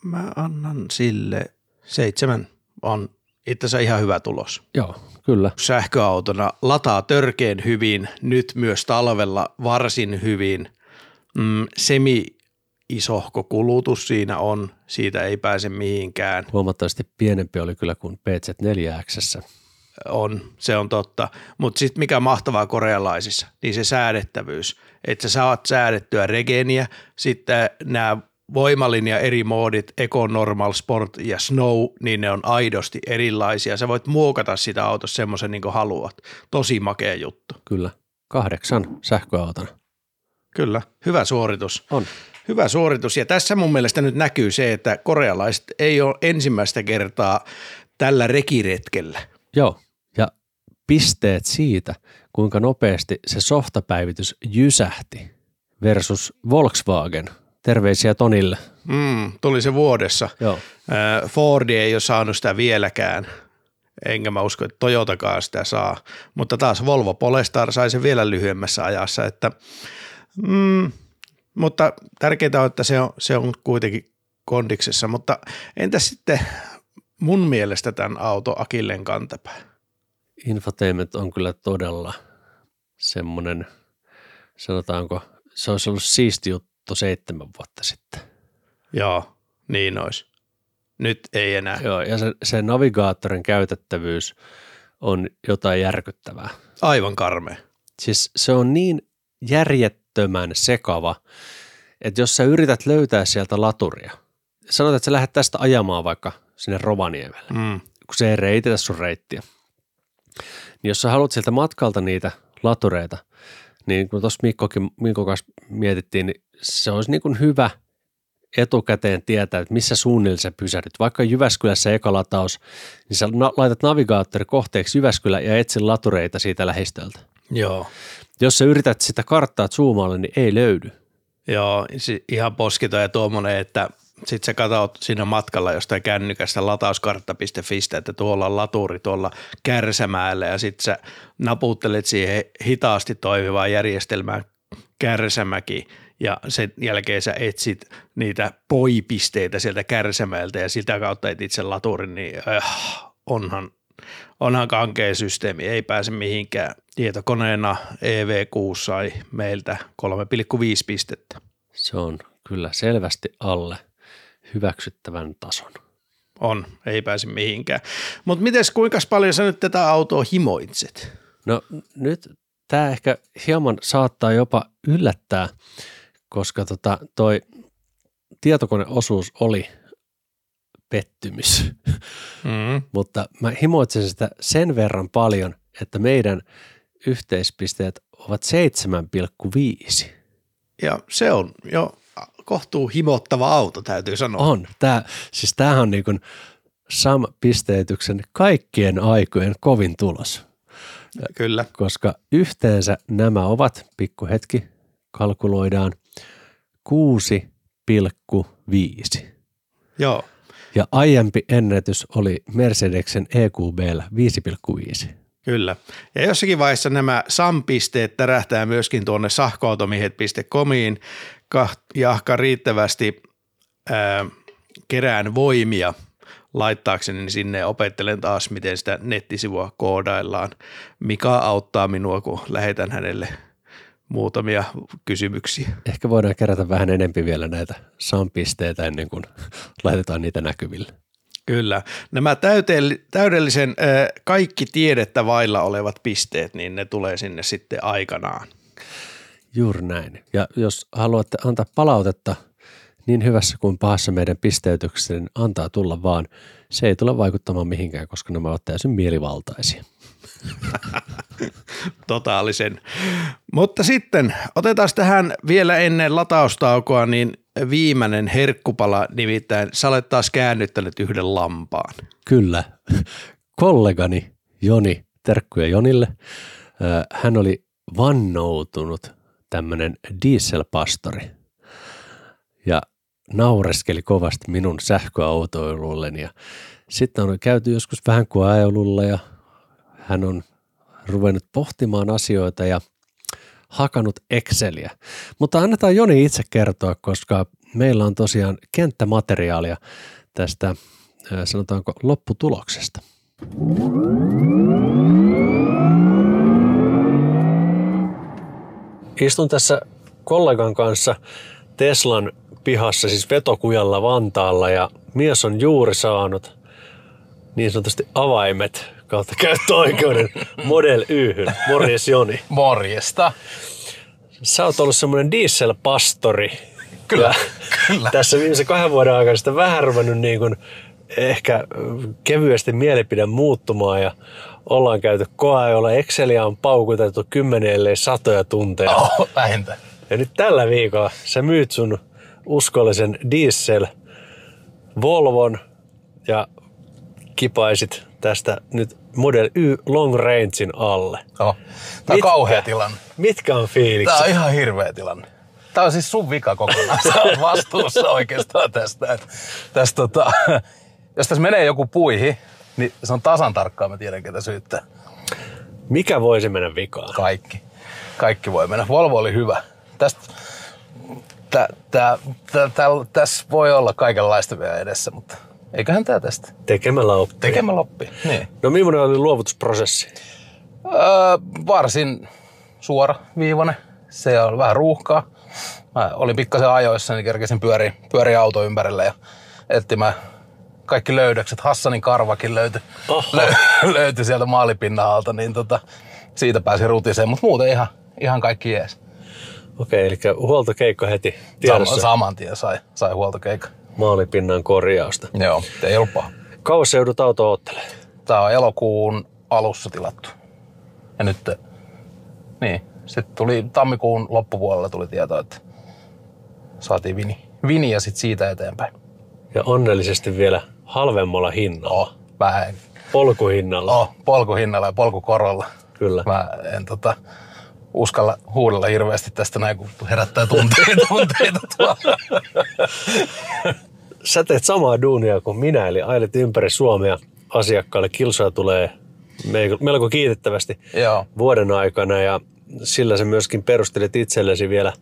Mä annan sille seitsemän, on itse asiassa ihan hyvä tulos. Joo, kyllä. Sähköautona lataa törkeen hyvin, nyt myös talvella varsin hyvin. Mm, semi isohko kulutus siinä on, siitä ei pääse mihinkään. Huomattavasti pienempi oli kyllä kuin PZ4X. On, se on totta. Mutta sitten mikä mahtavaa korealaisissa, niin se säädettävyys. Että sä saat säädettyä regeniä, sitten nämä voimalinja eri moodit, Eco, Normal, Sport ja Snow, niin ne on aidosti erilaisia. Sä voit muokata sitä autossa semmoisen niin kuin haluat. Tosi makea juttu. Kyllä. Kahdeksan sähköautona. Kyllä, hyvä suoritus. On. Hyvä suoritus ja tässä mun mielestä nyt näkyy se, että korealaiset ei ole ensimmäistä kertaa tällä rekiretkellä. Joo, ja pisteet siitä, kuinka nopeasti se softapäivitys jysähti versus Volkswagen. Terveisiä Tonille. Mm, tuli se vuodessa. Joo. Fordi ei ole saanut sitä vieläkään, enkä mä usko, että Toyotakaan sitä saa, mutta taas Volvo Polestar sai sen vielä lyhyemmässä ajassa, että mm, mutta tärkeintä on, että se on, se on kuitenkin kondiksessa, mutta entä sitten mun mielestä tämän auto akilleen kantapää. Infotainment on kyllä todella semmoinen, sanotaanko, se olisi ollut siisti juttu seitsemän vuotta sitten. Joo, niin olisi. Nyt ei enää. Joo, ja se, se navigaattorin käytettävyys on jotain järkyttävää. Aivan karmea. Siis se on niin järjettömän sekava, että jos sä yrität löytää sieltä laturia, sanotaan, että sä lähdet tästä ajamaan vaikka sinne Rovaniemelle, Mm. kun se ei reitetä sun reittiä, niin jos sä haluat sieltä matkalta niitä latureita, niin kun tuossa Mikkokin, Mikko kanssa mietittiin, niin se olisi niin kuin hyvä etukäteen tietää, että missä suunnilleen sä pysähdyt. Vaikka Jyväskylässä eka lataus, niin sä na- laitat navigaattori kohteeksi Jyväskylä ja etsin latureita siitä lähistöltä. Joo. Jos sä yrität sitä karttaa zoomailla, niin ei löydy. Joo, ihan poskito ja tuommoinen, että sit sä katsot siinä matkalla jostain kännykästä latauskartta.fistä, että tuolla on laturi tuolla Kärsämäellä ja sit sä naputtelet siihen hitaasti toimivaan järjestelmään Kärsämäki ja sen jälkeen sä etsit niitä poipisteitä sieltä Kärsämäeltä ja sitä kautta etit sen laturin, niin äh, onhan, onhan kankea systeemi, ei pääse mihinkään. Tietokoneena EV6 sai meiltä 3,5 pistettä. Se on kyllä selvästi alle hyväksyttävän tason. On, ei pääse mihinkään. Mutta mites kuinka paljon sä nyt tätä autoa himoitset? No nyt tämä ehkä hieman saattaa jopa yllättää, koska tota, toi tietokoneosuus oli pettymys, Mm. mutta mä himoitsen sitä sen verran paljon, että meidän yhteispisteet ovat 7,5. Ja se on jo kohtuu himottava auto, täytyy sanoa. On. Tää, siis tämähän on niin kuin SAM-pisteytyksen kaikkien aikojen kovin tulos, Kyllä. koska yhteensä nämä ovat, pikkuhetki, kalkuloidaan 6,5. Joo. Ja aiempi ennätys oli Mercedeksen EQBllä 5,5. Kyllä. Ja jossakin vaiheessa nämä SAM-pisteet tärähtää myöskin tuonne sahkoautomiehet.comiin jahka riittävästi ää, kerään voimia laittaakseni sinne ja opettelen taas, miten sitä nettisivua koodaillaan. Mika auttaa minua, kun lähetän hänelle muutamia kysymyksiä. Ehkä voidaan kerätä vähän enempi vielä näitä SAM-pisteitä ennen kuin laitetaan niitä näkyville. Kyllä. Nämä täydellisen kaikki tiedettä vailla olevat pisteet, niin ne tulee sinne sitten aikanaan. Juuri näin. Ja jos haluatte antaa palautetta niin hyvässä kuin pahassa meidän pisteytyksessä, niin antaa tulla vaan. Se ei tule vaikuttamaan mihinkään, koska nämä ovat täysin mielivaltaisia. Totaalisen. Mutta sitten otetaan tähän vielä ennen lataustaukoa niin viimeinen herkkupala, nimittäin sä olet taas käännyttänyt yhden lampaan. Kyllä. Kollegani Joni, terkkuja Jonille, hän oli vannoutunut tämmöinen dieselpastori ja naureskeli kovasti minun sähköautoilulleni ja sitten on käyty joskus vähän kuin ajolulla ja hän on ruvennut pohtimaan asioita ja hakannut Exceliä. Mutta annetaan Joni itse kertoa, koska meillä on tosiaan kenttämateriaalia tästä sanotaanko lopputuloksesta. Istun tässä kollegan kanssa Teslan pihassa, siis vetokujalla Vantaalla ja mies on juuri saanut niin sanotusti avaimet kautta käyttöoikeuden Model Yhyn. Morjes Joni. Morjesta. Sä oot ollut semmoinen dieselpastori. Kyllä, Ja kyllä. Tässä viimeisen kahden vuoden aikana sitä vähän ruvennut niin kuin ehkä kevyesti mielipide muuttumaan ja ollaan käyty koeajolla. Exceliä on paukutettu kymmeniä ellei satoja tunteja. Oh, vähintään. Ja nyt tällä viikolla sä myyt sun uskollisen diesel Volvon ja kipaisit tästä nyt Model Y Long Rangein alle. Oh. Tämä on Mitkä? kauhea tilanne. Mitkä on fiilikset? Tämä on ihan hirveä tilanne. Tämä on siis sun vika kokonaan. Sä oot vastuussa oikeastaan tästä. Et, tästä tota, jos tässä menee joku puihi, niin se on tasan tarkkaan, mä tiedän ketä syyttää. Mikä voisi mennä vikaan? Kaikki. Kaikki voi mennä. Volvo oli hyvä. Tästä, tä, tä, tä, tä, tässä voi olla kaikenlaista vielä edessä, mutta Eiköhän tää tästä. Tekemällä oppii. Tekemällä oppii. Niin. No millainen oli luovutusprosessi? Öö, varsin suora viivainen. Se on vähän ruuhkaa. Mä olin pikkasen ajoissa, niin kerkesin pyöri, pyöri auto ympärille ja etsimään kaikki löydökset. Hassanin karvakin löytyi, lö, löytyi sieltä maalipinnan alta, niin tota, siitä pääsi rutiseen, mutta muuten ihan, ihan kaikki jees. Okei, eli huoltokeikka heti tiedossa. saman tien sai, sai huoltokeikka. Maalipinnan korjausta. Joo, ei ollut paha. Kauas joudut auto oottelee. Tää on elokuun alussa tilattu. Ja nyt, niin, sitten tuli tammikuun loppupuolella tuli tieto, että saatiin vini, vini ja sitten siitä eteenpäin. Ja onnellisesti vielä halvemmalla hinnalla. Oh, vähän Polkuhinnalla. oh, polkuhinnalla ja polkukorolla. Kyllä. Mä en tota, uskalla huudella hirveästi tästä näin, kun herättää tunteita, tunteita tuolla. Sä teet samaa duunia kuin minä, eli ailet ympäri Suomea asiakkaalle. Kilsoja tulee me- melko kiitettävästi Joo. vuoden aikana ja sillä sä myöskin perustelit itsellesi vielä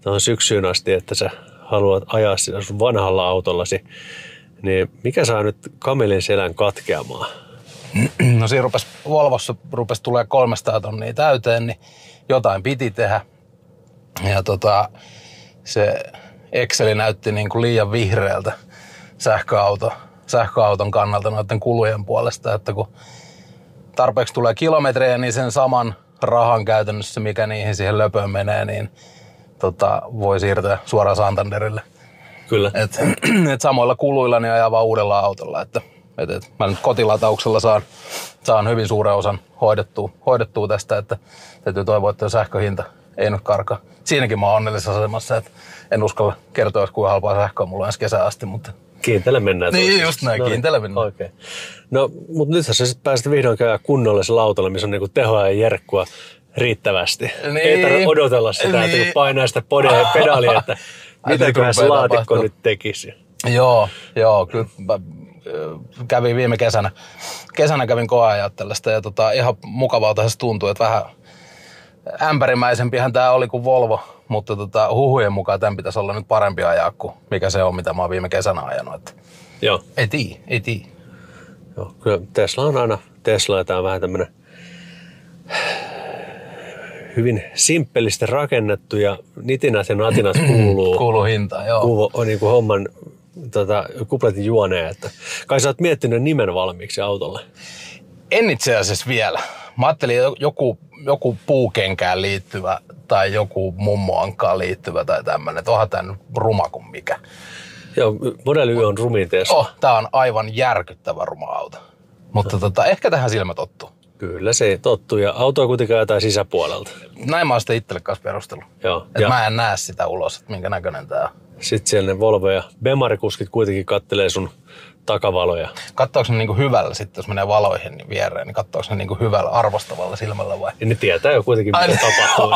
tuohon syksyyn asti, että sä haluat ajaa sillä sun vanhalla autollasi. Niin mikä saa nyt kamelin selän katkeamaan? No siinä rupes, Volvossa rupesi tulee 300 tonnia täyteen, niin jotain piti tehdä. Ja tota, se Exceli näytti niin kuin liian vihreältä sähköauto, sähköauton kannalta noiden kulujen puolesta, että kun tarpeeksi tulee kilometrejä, niin sen saman rahan käytännössä, mikä niihin siihen löpöön menee, niin tota, voi siirtää suoraan Santanderille. Kyllä. Et, et samoilla kuluilla niin ajaa vaan uudella autolla. Että, et, et, mä nyt kotilatauksella saan, saan hyvin suuren osan hoidettua, hoidettua tästä, että täytyy toivoa, että sähköhinta ei nyt karkaa. Siinäkin mä oon onnellisessa asemassa, että en uskalla kertoa, kuinka halpaa sähköä mulla on ensi kesään asti, mutta Kiintele mennään. Niin, toisiksi. just näin, No kiintele mennään. Oikein. No, mutta nythän sä sitten pääsit vihdoin käydä kunnollisella autolla, missä on niinku tehoa ja jerkkua riittävästi. Niin. Ei tarvitse odotella sitä, että Niin. kun painaa sitä podea pedalia, että Ai, mitäköhän nyt se laatikko tapahtuu. nyt tekisi. Joo, joo, kyllä mä, kävin viime kesänä, kesänä kävin koeajaa tällaista ja tota, ihan mukavalta se tuntui, että vähän ämpärimäisempihän tämä oli kuin Volvo, mutta tota, huhujen mukaan tämän pitäisi olla nyt parempi ajaa kuin mikä se on, mitä mä oon viime kesänä ajanut. Että Joo. ei tii, ei tii. Joo, kyllä Tesla on aina, Tesla ja tämä on vähän tämmöinen hyvin simppelisti rakennettu ja nitinät ja natinat kuuluu, Kuuluu hintaan, joo. kuuluu on niin kuin homman tota, kupletin juoneen. Että kai sä oot miettinyt nimen valmiiksi autolle. En itse asiassa vielä. Mä ajattelin jo- joku, joku puukenkään liittyvä tai joku mummoankaan liittyvä tai tämmöinen. Että onhan tämä ruma kuin mikä. Joo, Model Y on rumin Tesla. Oh, tää on aivan järkyttävä ruma auto. Mutta tota, ehkä tähän silmä tottuu. Kyllä se tottuu ja autoa kuitenkin jotain sisäpuolelta. Näin mä oon sitä itselle kanssa perustellut. Joo. Et Ja mä en näe sitä ulos, että minkä näköinen tää on. Sitten siellä ne Volvo ja Bemarikuskit kuitenkin kattelee sun takavaloja. Katsoako ne niinku hyvällä sitten, jos menee valoihin niin viereen, niin katsoako ne niinku hyvällä arvostavalla silmällä vai? Ja ne tietää jo kuitenkin, mitä Ai, tapahtuu.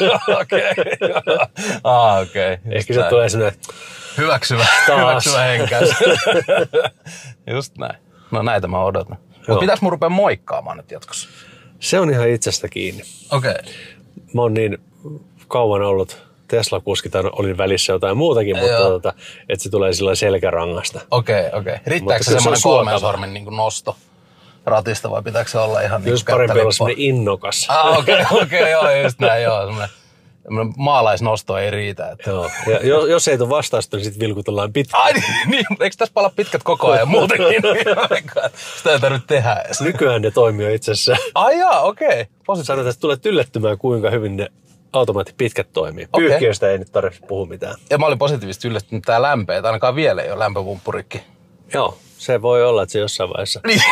Niin. Okei. Ah, okei. Just Ehkä se tulee sellainen, Hyväksyvä, Taas. hyväksyvä henkäys. Just näin. No näitä mä odotan. Mutta pitäis mun rupea moikkaamaan nyt jatkossa? se on ihan itsestä kiinni. Okei. Okay. Mä oon niin kauan ollut Tesla-kuski tai olin välissä jotain muutakin, mutta Joo. tota, että se tulee sillä selkärangasta. Okei, okay, okei. Okay. Riittääkö se semmoinen kolmen sormen niin nosto ratista vai pitääkö se olla ihan niin Jos parempi olla semmoinen innokas. Ah, okei, okay, okei, okay, joo, just näin, joo. Semmoinen, maalaisnosto ei riitä. Että. Joo. Ja jos, jos ei tule vastausta, niin sitten vilkutellaan pitkään. Ai niin, niin, eikö tässä pala pitkät koko ajan muutenkin? Sitä ei tarvitse tehdä edes. Nykyään ne toimii itse asiassa. Ai jaa, okei. Okay. Sanotaan, että tulet yllättymään, kuinka hyvin ne automaatti pitkät toimii. Okei. Pyyhkiöstä ei nyt tarvitse puhua mitään. Ja mä olin positiivisesti yllättynyt tää lämpö, että ainakaan vielä ei ole lämpöpumppurikki. Joo, se voi olla, että se jossain vaiheessa Niin.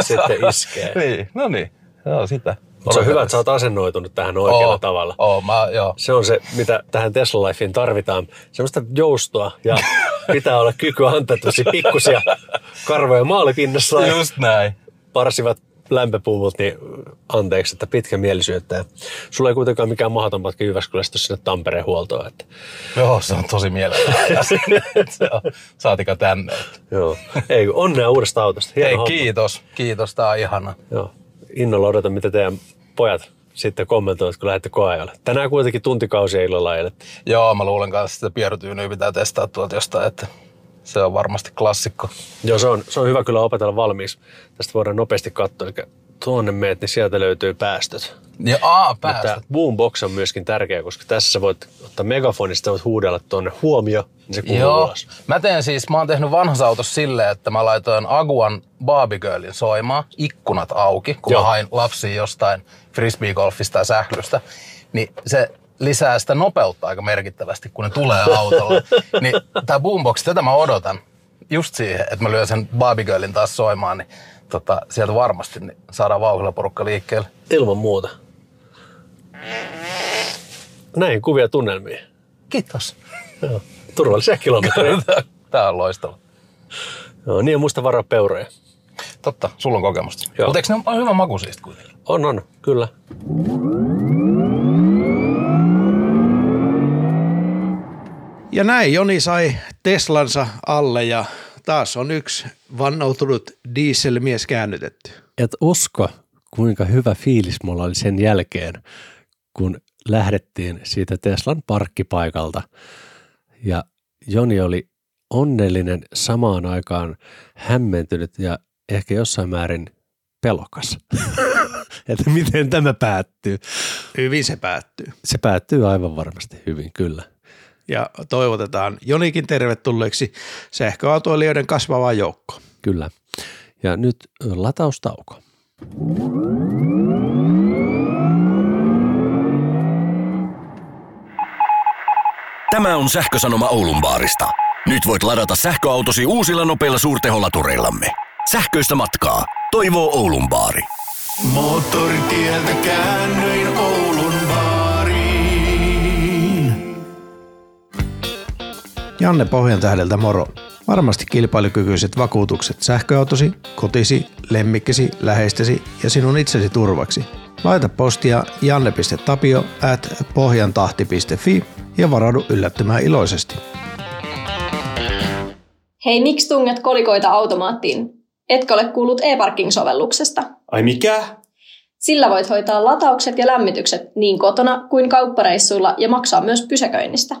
sitten iskee. niin, no niin. Joo, sitä. Mutta se on hyvä, että sä oot asennoitunut tähän oikealla Oo, tavalla. Oo, mä, joo. Se on se, mitä tähän Tesla Lifeen tarvitaan. Semmoista joustoa ja pitää olla kyky antaa tosi pikkusia karvoja maalipinnassa. Just näin. parsivat lämpöpuvut, niin anteeksi, että pitkä mielisyyttä. Ja sulla ei kuitenkaan mikään mahdoton matka Jyväskylästä sinne Tampereen huoltoon. Että, Joo, se on tosi on- Saatika tänne. joo. Ei, onnea uudesta autosta. Hieno Hei, homma. kiitos. Kiitos, tää on ihana. Joo. Innolla odotan, mitä teidän pojat sitten kommentoivat, kun lähdette koeajalle. Tänään kuitenkin tuntikausia illalla ajelet. Joo, mä luulen kanssa, että pierutyynyä pitää testaa tuolta jostain, että Se on varmasti klassikko. Joo, se on, se on hyvä kyllä opetella valmiiksi. Tästä voidaan nopeasti katsoa. Eli tuonne meet, niin sieltä löytyy päästöt. Ja aa, Mutta päästä. boombox on myöskin tärkeä, koska tässä sä voit ottaa megafonista, voit huudella tuonne huomio, niin se kuuluu Joo. ulos. Mä teen siis, mä oon tehnyt vanhassa autossa silleen, että mä laitoin Aguan Barbie Girlin soimaan, ikkunat auki, kun Joo. mä hain lapsia jostain frisbeegolfista tai sählystä. Niin se lisää sitä nopeutta aika merkittävästi, kun ne tulee autolle. niin tää boombox, tätä mä odotan just siihen, että mä lyön sen Barbie Girlin taas soimaan, niin tota, sieltä varmasti niin saadaan vauhdilla porukka liikkeelle. Ilman muuta. Näin kuvia tunnelmia. Kiitos. Joo. Turvallisia kilometrejä. Tää on loistava. Joo, niin ja muista varaa peuroja. Totta, sulla on kokemusta. Mutta eikö ne ole hyvän makuisista kuitenkin? On, on, kyllä. Ja näin Joni sai Teslansa alle ja taas on yksi vannoutunut dieselmies käännytetty. Et usko, kuinka hyvä fiilis mulla oli sen jälkeen, kun lähdettiin siitä Teslan parkkipaikalta. Ja Joni oli onnellinen samaan aikaan hämmentynyt ja ehkä jossain määrin pelokas. että miten tämä päättyy. Hyvin se päättyy. Se päättyy aivan varmasti hyvin, kyllä. Ja toivotetaan Jonikin tervetulleeksi sähköautoilijoiden kasvavaan joukkoon. Kyllä. Ja nyt lataustauko. Tämä on sähkösanoma Oulun baarista. Nyt voit ladata sähköautosi uusilla nopeilla suurteholatureillamme. Sähköistä matkaa. Toivoo Oulun baari. Moottoritieltä käännöin Oulun Janne Pohjan tähdeltä moro. Varmasti kilpailukykyiset vakuutukset sähköautosi, kotisi, lemmikkisi, läheistesi ja sinun itsesi turvaksi. Laita postia janne.tapio at pohjantahti.fi ja varaudu yllättymään iloisesti. Hei, miksi tunget kolikoita automaattiin? Etkö ole kuullut e-parking-sovelluksesta? Ai mikä? Sillä voit hoitaa lataukset ja lämmitykset niin kotona kuin kauppareissuilla ja maksaa myös pysäköinnistä.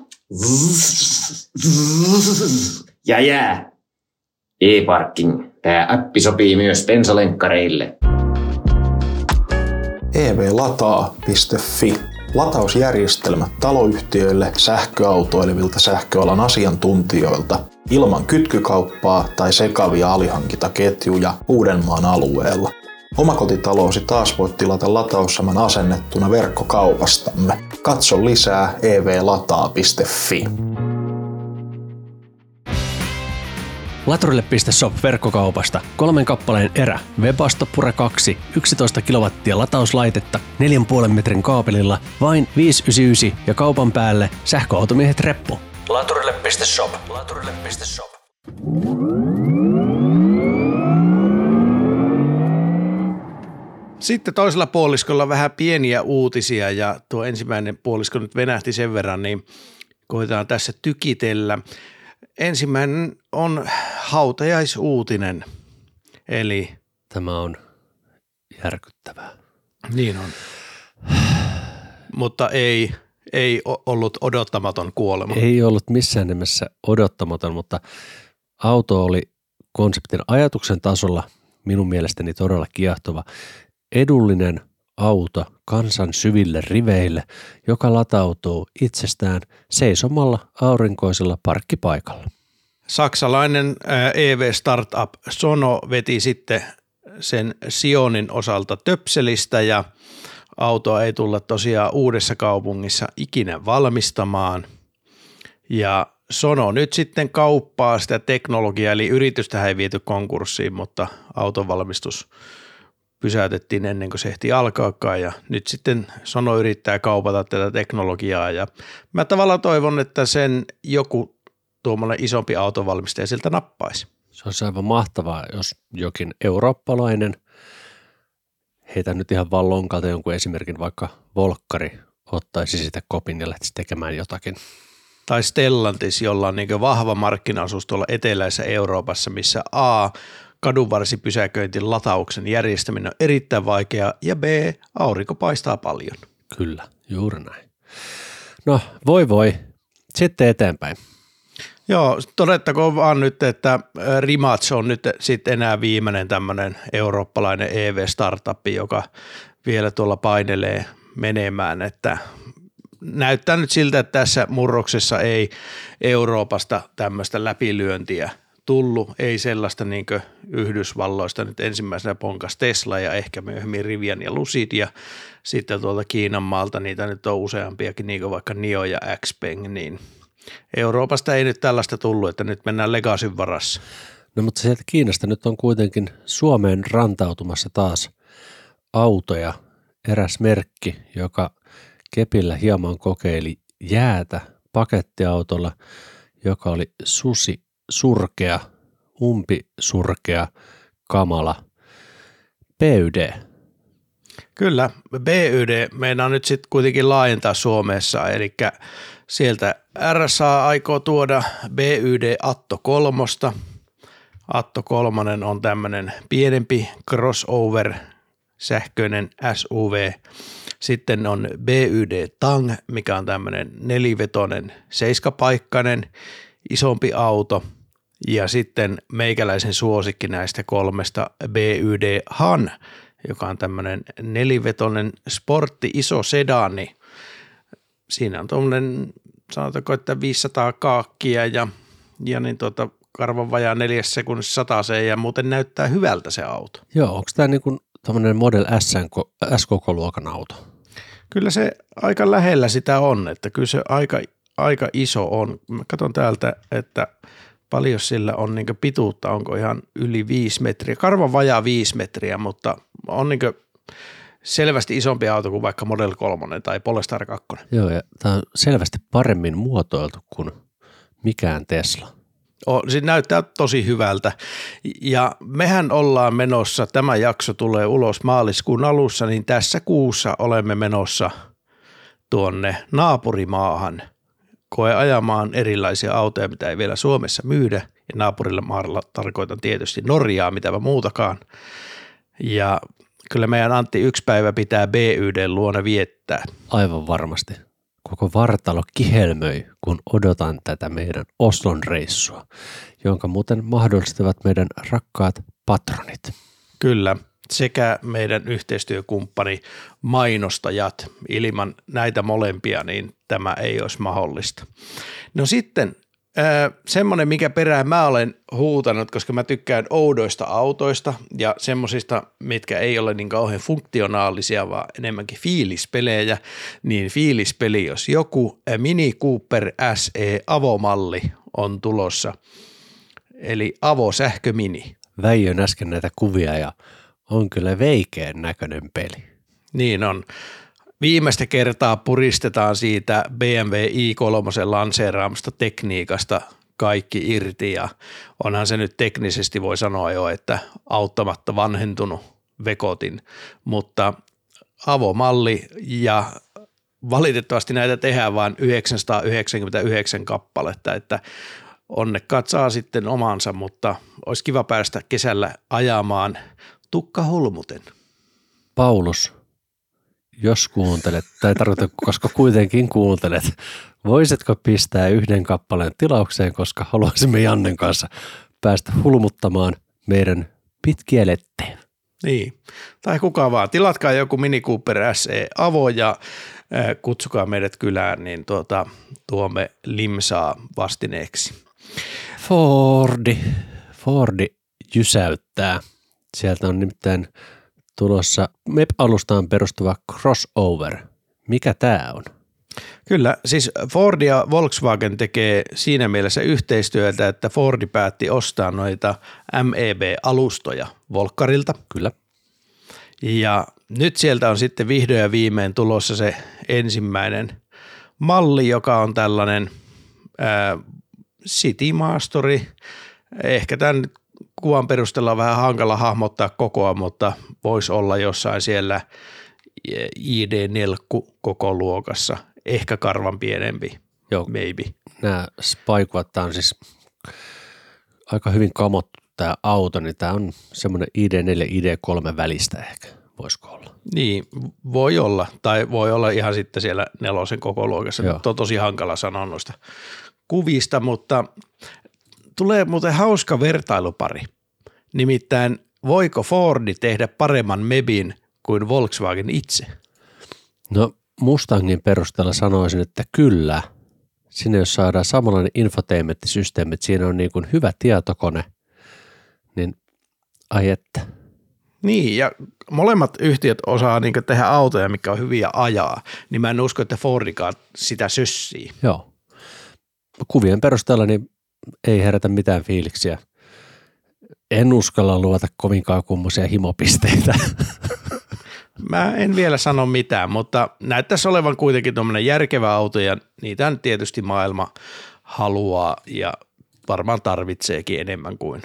Ja jää. E-parking. Tämä appi sopii myös bensalenkkareille. E evlataa.fi. Latausjärjestelmät taloyhtiöille sähköautoilevilta sähköalan asiantuntijoilta ilman kytkykauppaa tai sekavia alihankintaketjuja Uudenmaan alueella. Omakotitalousi taas voit tilata lataussaman asennettuna verkkokaupastamme. Katso lisää evlataa.fi. Laturille.shop verkkokaupasta. Kolmen kappaleen erä. Webasto Pure 2. 11 kilowattia latauslaitetta. 4,5 metrin kaapelilla. Vain 599 ja kaupan päälle sähköautomiehet reppu. Laturille.shop. Laturille.shop. Sitten toisella puoliskolla vähän pieniä uutisia ja tuo ensimmäinen puolisko nyt venähti sen verran, niin koitetaan tässä tykitellä. Ensimmäinen on hautajaisuutinen, eli Tämä on järkyttävää. niin on. Mutta ei, ei ollut odottamaton kuolema. Ei ollut missään nimessä odottamaton, mutta auto oli konseptin ajatuksen tasolla minun mielestäni todella kiehtova. Edullinen auto kansan syville riveille, joka latautuu itsestään seisomalla aurinkoisella parkkipaikalla. Saksalainen EV-startup Sono veti sitten sen Sionin osalta töpselistä ja autoa ei tulla tosiaan uudessa kaupungissa ikinä valmistamaan. Ja Sono nyt sitten kauppaa sitä teknologiaa, eli yritystä ei viety konkurssiin, mutta autonvalmistus pysäytettiin ennen kuin se ehti alkaakaan ja nyt sitten Sono yrittää kaupata tätä teknologiaa ja mä tavallaan toivon, että sen joku tuommoinen isompi autovalmistaja siltä nappaisi. Se olisi aivan mahtavaa, jos jokin eurooppalainen, heitä nyt ihan vaan lonkalta jonkun esimerkin, vaikka Volkkari, ottaisi sitä kopin ja lähtisi tekemään jotakin. Tai Stellantis, jolla on niin vahva markkinaosuus tuolla eteläisessä Euroopassa, missä A, kadunvarsipysäköinti latauksen järjestäminen on erittäin vaikeaa ja B, aurinko paistaa paljon. Kyllä, juuri näin. No, voi voi. Sitten eteenpäin. Joo, todettakoon vaan nyt, että Rimats on nyt sitten enää viimeinen tämmöinen eurooppalainen EV-startup, joka vielä tuolla painelee menemään, että näyttää nyt siltä, että tässä murroksessa ei Euroopasta tämmöistä läpilyöntiä tullut, ei sellaista niin Yhdysvalloista nyt ensimmäisenä ponkas Tesla ja ehkä myöhemmin Rivian ja Lucid ja sitten tuolta Kiinan maalta niitä nyt on useampiakin, niin kuin vaikka Nio ja Xpeng, niin Euroopasta ei nyt tällaista tullut, että nyt mennään Legasin varassa. No mutta sieltä Kiinasta nyt on kuitenkin Suomeen rantautumassa taas autoja, eräs merkki, joka kepillä hieman kokeili jäätä pakettiautolla, joka oli susi surkea, umpi surkea, kamala. PYD. Kyllä, BYD meidän nyt sitten kuitenkin laajentaa Suomessa, eli sieltä RSA aikoo tuoda BYD Atto kolmosta. Atto kolmonen on tämmöinen pienempi crossover sähköinen SUV. Sitten on BYD Tang, mikä on tämmöinen nelivetonen seiskapaikkainen isompi auto – ja sitten meikäläisen suosikki näistä kolmesta BYD Han, joka on tämmöinen nelivetonen sportti iso sedani. Siinä on tuommoinen, sanotaanko, että 500 kaakkia ja, ja niin tuota, karvan vajaa neljäs sekunnissa sataseen ja muuten näyttää hyvältä se auto. Joo, onko tämä niin tämmöinen Model S-koko-luokan auto? Kyllä se aika lähellä sitä on, että kyllä se aika, aika iso on. Mä katson täältä, että – paljon sillä on niin pituutta, onko ihan yli viisi metriä, karvan vajaa viisi metriä, mutta on niin selvästi isompi auto kuin vaikka Model 3 tai Polestar 2. Joo, ja tämä on selvästi paremmin muotoiltu kuin mikään Tesla. Oh, se näyttää tosi hyvältä. Ja mehän ollaan menossa, tämä jakso tulee ulos maaliskuun alussa, niin tässä kuussa olemme menossa tuonne naapurimaahan – koe ajamaan erilaisia autoja, mitä ei vielä Suomessa myydä. Ja naapurilla maalla tarkoitan tietysti Norjaa, mitä muutakaan. Ja kyllä meidän Antti yksi päivä pitää BYD luona viettää. Aivan varmasti. Koko vartalo kihelmöi, kun odotan tätä meidän Oslon reissua, jonka muuten mahdollistavat meidän rakkaat patronit. Kyllä sekä meidän yhteistyökumppani mainostajat. Ilman näitä molempia niin tämä ei olisi mahdollista. No sitten semmoinen, mikä perään mä olen huutanut, koska mä tykkään oudoista autoista ja semmoisista, mitkä ei ole niin kauhean funktionaalisia, vaan enemmänkin fiilispelejä, niin fiilispeli, jos joku Mini Cooper SE avomalli on tulossa, eli Avo Sähkö Mini. Väijön äsken näitä kuvia ja on kyllä veikeän näköinen peli. Niin on. Viimeistä kertaa puristetaan siitä BMW i3 lanseeraamasta tekniikasta kaikki irti ja onhan se nyt teknisesti voi sanoa jo, että auttamatta vanhentunut vekotin, mutta avomalli ja valitettavasti näitä tehdään vain 999 kappaletta, että onnekkaat saa sitten omansa, mutta olisi kiva päästä kesällä ajamaan Tukka Hulmuten. Paulus, jos kuuntelet, tai tarkoita, koska kuitenkin kuuntelet, voisitko pistää yhden kappaleen tilaukseen, koska haluaisimme Jannen kanssa päästä hulmuttamaan meidän pitkiä lettejä. Niin, tai kuka vaan. Tilatkaa joku Mini Cooper SE Avo ja kutsukaa meidät kylään, niin tuota, tuomme limsaa vastineeksi. Fordi, Fordi jysäyttää – Sieltä on nimittäin tulossa MEP-alustaan perustuva crossover. Mikä tämä on? Kyllä, siis Ford ja Volkswagen tekee siinä mielessä yhteistyötä, että Fordi päätti ostaa noita MEB-alustoja Volkkarilta. Kyllä. Ja nyt sieltä on sitten vihdoin ja viimein tulossa se ensimmäinen malli, joka on tällainen ää, City Maasturi. Ehkä tämän kuvan perusteella on vähän hankala hahmottaa kokoa, mutta voisi olla jossain siellä ID4 koko luokassa, ehkä karvan pienempi, Joo. maybe. Nämä spaikuvat, tämä on siis aika hyvin kamottu tämä auto, niin tämä on semmoinen ID4 ID3 välistä ehkä, voisiko olla? Niin, voi olla, tai voi olla ihan sitten siellä nelosen koko luokassa, Joo. mutta on tosi hankala sanoa noista kuvista, mutta tulee muuten hauska vertailupari. Nimittäin voiko Fordi tehdä paremman Mebin kuin Volkswagen itse? No Mustangin perusteella sanoisin, että kyllä. Sinne jos saadaan samanlainen infotainment-systeemi, että siinä on niin kuin hyvä tietokone, niin ai että. Niin, ja molemmat yhtiöt osaa niin tehdä autoja, mikä on hyviä ajaa, niin mä en usko, että Fordikaan sitä sössii. Joo. Kuvien perusteella niin ei herätä mitään fiiliksiä. En uskalla luota kovinkaan kummoisia himopisteitä. Mä en vielä sano mitään, mutta näyttäisi olevan kuitenkin tuommoinen järkevä auto ja niitä tietysti maailma haluaa ja varmaan tarvitseekin enemmän kuin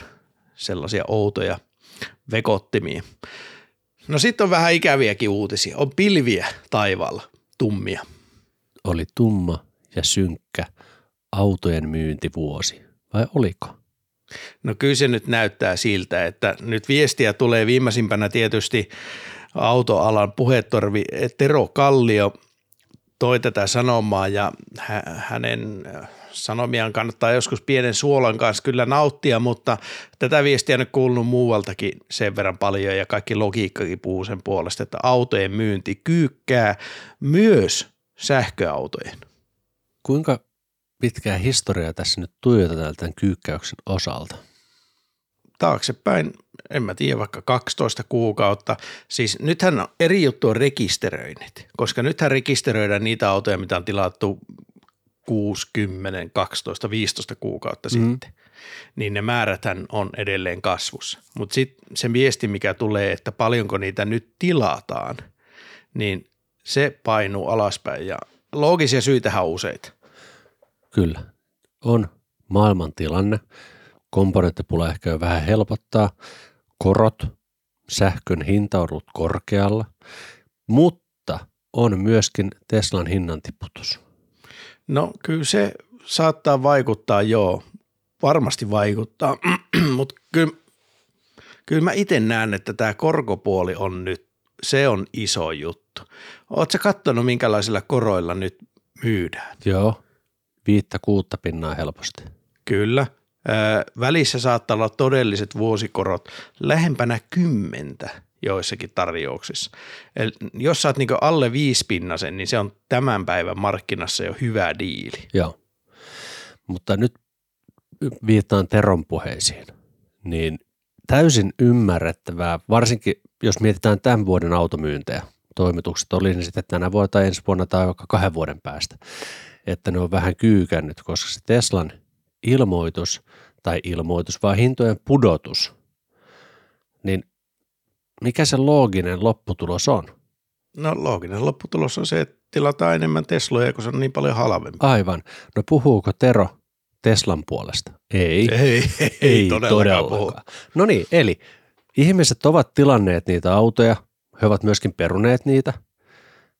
sellaisia outoja vekottimia. No sitten on vähän ikäviäkin uutisia. On pilviä taivaalla, tummia. Oli tumma ja synkkä autojen myyntivuosi, vai oliko? No kyllä se nyt näyttää siltä, että nyt viestiä tulee viimeisimpänä tietysti autoalan puhetorvi Tero Kallio toi tätä sanomaa ja hänen sanomiaan kannattaa joskus pienen suolan kanssa kyllä nauttia, mutta tätä viestiä on kuulunut muualtakin sen verran paljon ja kaikki logiikkakin puhuu sen puolesta, että autojen myynti kyykkää myös sähköautojen. Kuinka pitkää historiaa tässä nyt tuijotetaan tämän kyykkäyksen osalta? Taaksepäin, en mä tiedä, vaikka 12 kuukautta. Siis nythän eri juttu on rekisteröinnit, koska nythän rekisteröidään niitä autoja, mitä on tilattu 6, 10, 12, 15 kuukautta mm. sitten, niin ne määräthän on edelleen kasvussa. Mutta sitten se viesti, mikä tulee, että paljonko niitä nyt tilataan, niin se painuu alaspäin ja loogisia syitä on useita. Kyllä, on maailman tilanne. Komponenttipula ehkä jo vähän helpottaa. Korot, sähkön hinta on ollut korkealla, mutta on myöskin Teslan hinnantiputus. No kyllä se saattaa vaikuttaa, joo. Varmasti vaikuttaa, mutta kyllä, kyllä mä itse näen, että tämä korkopuoli on nyt, se on iso juttu. Oletko katsonut, minkälaisilla koroilla nyt myydään? Joo, viittä kuutta pinnaa helposti. Kyllä. välissä saattaa olla todelliset vuosikorot lähempänä kymmentä joissakin tarjouksissa. Eli jos saat niin alle viisi pinnasen, niin se on tämän päivän markkinassa jo hyvä diili. Joo, mutta nyt viittaan Teron puheisiin, niin täysin ymmärrettävää, varsinkin jos mietitään tämän vuoden automyyntejä, toimitukset oli ne sitten tänä vuonna tai ensi vuonna tai vaikka kahden vuoden päästä, että ne on vähän kyykännyt, koska se Teslan ilmoitus tai ilmoitus, vaan hintojen pudotus, niin mikä se looginen lopputulos on? No looginen lopputulos on se, että tilataan enemmän Tesloja, kun se on niin paljon halvempi. Aivan. No puhuuko Tero Teslan puolesta? Ei. Ei, ei, ei todellakaan, todellakaan. No niin, eli ihmiset ovat tilanneet niitä autoja, he ovat myöskin peruneet niitä.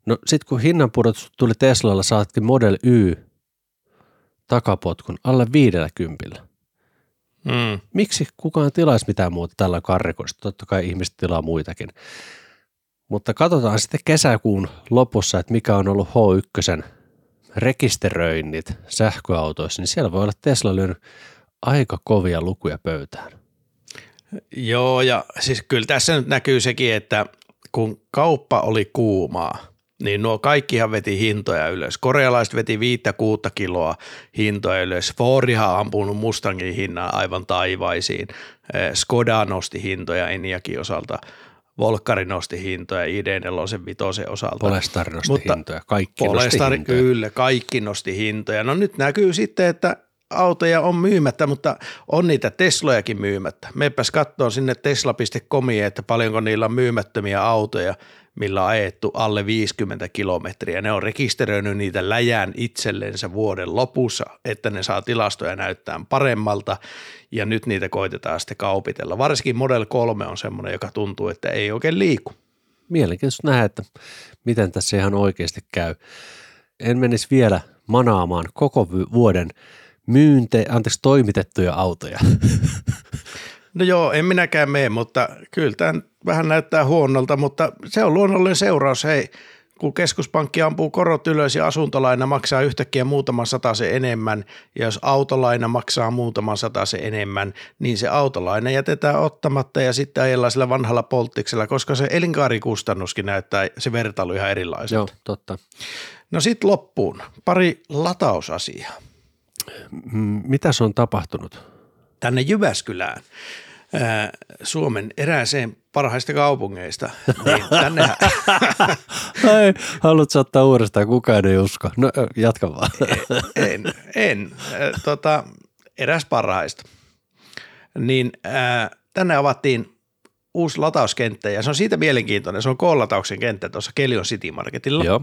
No sitten kun hinnanpudotus tuli Teslalla, saatkin Model Y takapotkun alle viidellä kympillä. Mm. Miksi kukaan tilaisi mitään muuta tällä karrikosta? Totta kai ihmiset tilaa muitakin. Mutta katsotaan sitten kesäkuun lopussa, että mikä on ollut H1 rekisteröinnit sähköautoissa, niin siellä voi olla Tesla lyönyt aika kovia lukuja pöytään. Joo, ja siis kyllä tässä nyt näkyy sekin, että kun kauppa oli kuumaa – niin nuo kaikkihan veti hintoja ylös. Korealaiset veti viittä kuutta kiloa hintoja ylös. Fordihan on ampunut Mustangin hinnan aivan taivaisiin. Eh, Skoda nosti hintoja Eniakin osalta. Volkari nosti hintoja ID4 vitosen osalta. Polestar nosti Mutta hintoja, kaikki Polestar, nosti hintoja. Kyllä, kaikki nosti hintoja. No nyt näkyy sitten, että autoja on myymättä, mutta on niitä Teslojakin myymättä. Meepäs katsoa sinne tesla.comiin, että paljonko niillä on myymättömiä autoja – millä on ajettu alle 50 kilometriä. Ne on rekisteröinyt niitä läjään itsellensä vuoden lopussa, että ne saa tilastoja näyttää paremmalta ja nyt niitä koitetaan sitten kaupitella. Varsinkin Model 3 on semmoinen, joka tuntuu, että ei oikein liiku. Mielenkiintoista nähdä, että miten tässä ihan oikeasti käy. En menisi vielä manaamaan koko vuoden myynte, anteeksi, toimitettuja autoja. No joo, en minäkään mene, mutta kyllä tämä vähän näyttää huonolta, mutta se on luonnollinen seuraus. Hei, kun keskuspankki ampuu korot ylös ja asuntolaina maksaa yhtäkkiä muutaman se enemmän, ja jos autolaina maksaa muutaman se enemmän, niin se autolaina jätetään ottamatta ja sitten ajellaan sillä vanhalla polttiksella, koska se elinkaarikustannuskin näyttää se vertailu ihan erilaiselta. Joo, totta. No sitten loppuun pari latausasiaa. Mitä se on tapahtunut? Tänne Jyväskylään ää, Suomen erääseen parhaista kaupungeista, niin tänne... Ai, haluatko ottaa uudestaan, kukaan ei usko. No jatka vaan. en, en. Tota, eräs parhaista. Niin tänne avattiin uusi latauskenttä ja se on siitä mielenkiintoinen. Se on K-latauksen kenttä tuossa Kelion City Marketilla. Joo.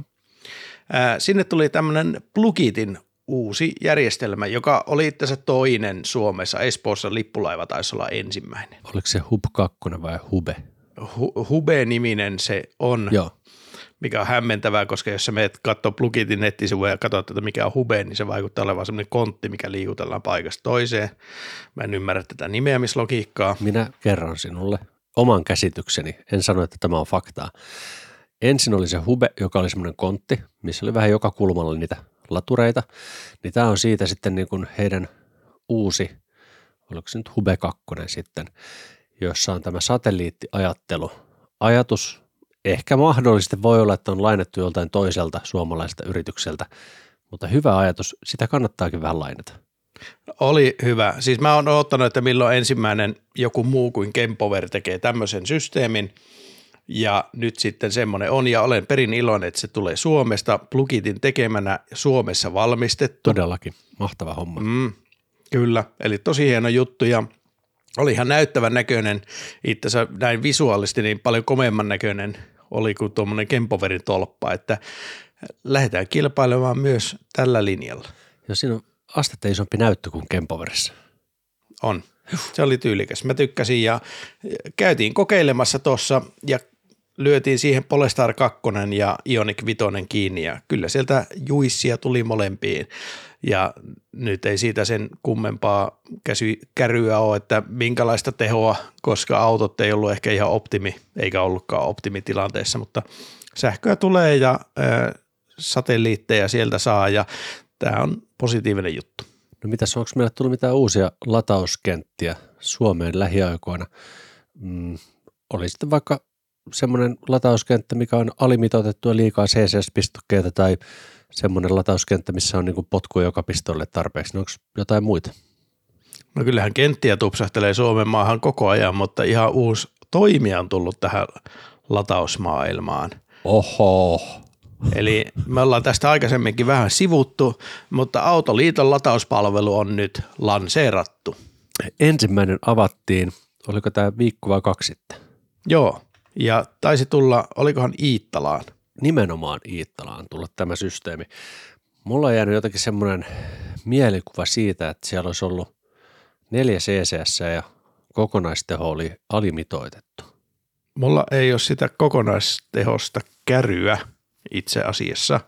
Sinne tuli tämmöinen Plugitin uusi järjestelmä, joka oli itse asiassa toinen Suomessa. Espoossa lippulaiva taisi olla ensimmäinen. Oliko se Hub 2 vai Hube? Hu- Hube-niminen se on, Joo. mikä on hämmentävää, koska jos sä menet katsoa Plugitin nettisivuja ja katsot, että mikä on Hube, niin se vaikuttaa olevan semmoinen kontti, mikä liikutellaan paikasta toiseen. Mä en ymmärrä tätä nimeämislogiikkaa. Minä kerron sinulle oman käsitykseni. En sano, että tämä on faktaa. Ensin oli se Hube, joka oli semmoinen kontti, missä oli vähän joka kulmalla niitä latureita, niin tämä on siitä sitten niin kuin heidän uusi, oliko se nyt Hube 2 sitten, jossa on tämä satelliittiajattelu. Ajatus ehkä mahdollisesti voi olla, että on lainattu joltain toiselta suomalaiselta yritykseltä, mutta hyvä ajatus, sitä kannattaakin vähän lainata. Oli hyvä. Siis mä oon odottanut, että milloin ensimmäinen joku muu kuin Kempover tekee tämmöisen systeemin – ja nyt sitten semmoinen on ja olen perin iloinen, että se tulee Suomesta Plugitin tekemänä Suomessa valmistettu. Todellakin, mahtava homma. Mm, kyllä, eli tosi hieno juttu ja oli ihan näyttävän näköinen, itse asiassa näin visuaalisesti niin paljon komeamman näköinen oli kuin tuommoinen Kempoverin tolppa, että lähdetään kilpailemaan myös tällä linjalla. Ja siinä on astetta isompi näyttö kuin Kempoverissa. On. Se oli tyylikäs. Mä tykkäsin ja käytiin kokeilemassa tuossa ja lyötiin siihen Polestar 2 ja Ionic 5 kiinni ja kyllä sieltä juissia tuli molempiin. Ja nyt ei siitä sen kummempaa käsy, käryä ole, että minkälaista tehoa, koska autot ei ollut ehkä ihan optimi, eikä ollutkaan optimitilanteessa, mutta sähköä tulee ja ää, satelliitteja sieltä saa ja tämä on positiivinen juttu. No mitäs, onko meillä tullut mitään uusia latauskenttiä Suomeen lähiaikoina? Mm, oli sitten vaikka semmoinen latauskenttä, mikä on alimitoitettua liikaa CCS-pistokkeita tai semmoinen latauskenttä, missä on niin potku joka pistolle tarpeeksi. Onko jotain muita? No kyllähän kenttiä tupsahtelee Suomen maahan koko ajan, mutta ihan uusi toimija on tullut tähän latausmaailmaan. Oho. Eli me ollaan tästä aikaisemminkin vähän sivuttu, mutta Autoliiton latauspalvelu on nyt lanseerattu. Ensimmäinen avattiin, oliko tämä viikko vai kaksi sitten? Joo, ja taisi tulla, olikohan Iittalaan? Nimenomaan Iittalaan tulla tämä systeemi. Mulla on jäänyt jotenkin semmoinen mielikuva siitä, että siellä olisi ollut neljä CCS ja kokonaisteho oli alimitoitettu. Mulla ei ole sitä kokonaistehosta käryä itse asiassa.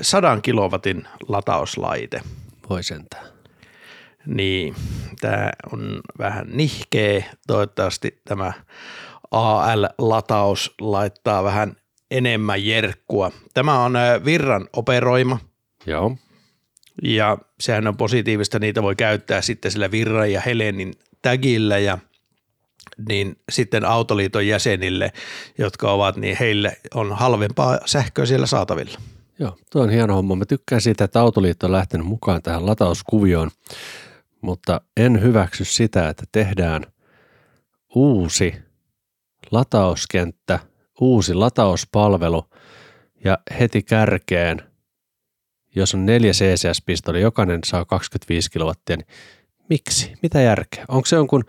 Sadan kilowatin latauslaite. Voi sentään. Niin, tämä on vähän nihkeä. Toivottavasti tämä AL-lataus laittaa vähän enemmän jerkkua. Tämä on virran operoima. Joo. Ja sehän on positiivista, niitä voi käyttää sitten sillä virran ja Helenin tagillä ja niin sitten Autoliiton jäsenille, jotka ovat, niin heille on halvempaa sähköä siellä saatavilla. Joo, tuo on hieno homma. Mä tykkään siitä, että Autoliitto on lähtenyt mukaan tähän latauskuvioon, mutta en hyväksy sitä, että tehdään uusi latauskenttä, uusi latauspalvelu ja heti kärkeen, jos on neljä CCS-pistoli, jokainen saa 25 kilowattia, niin miksi? Mitä järkeä? Onko se jonkun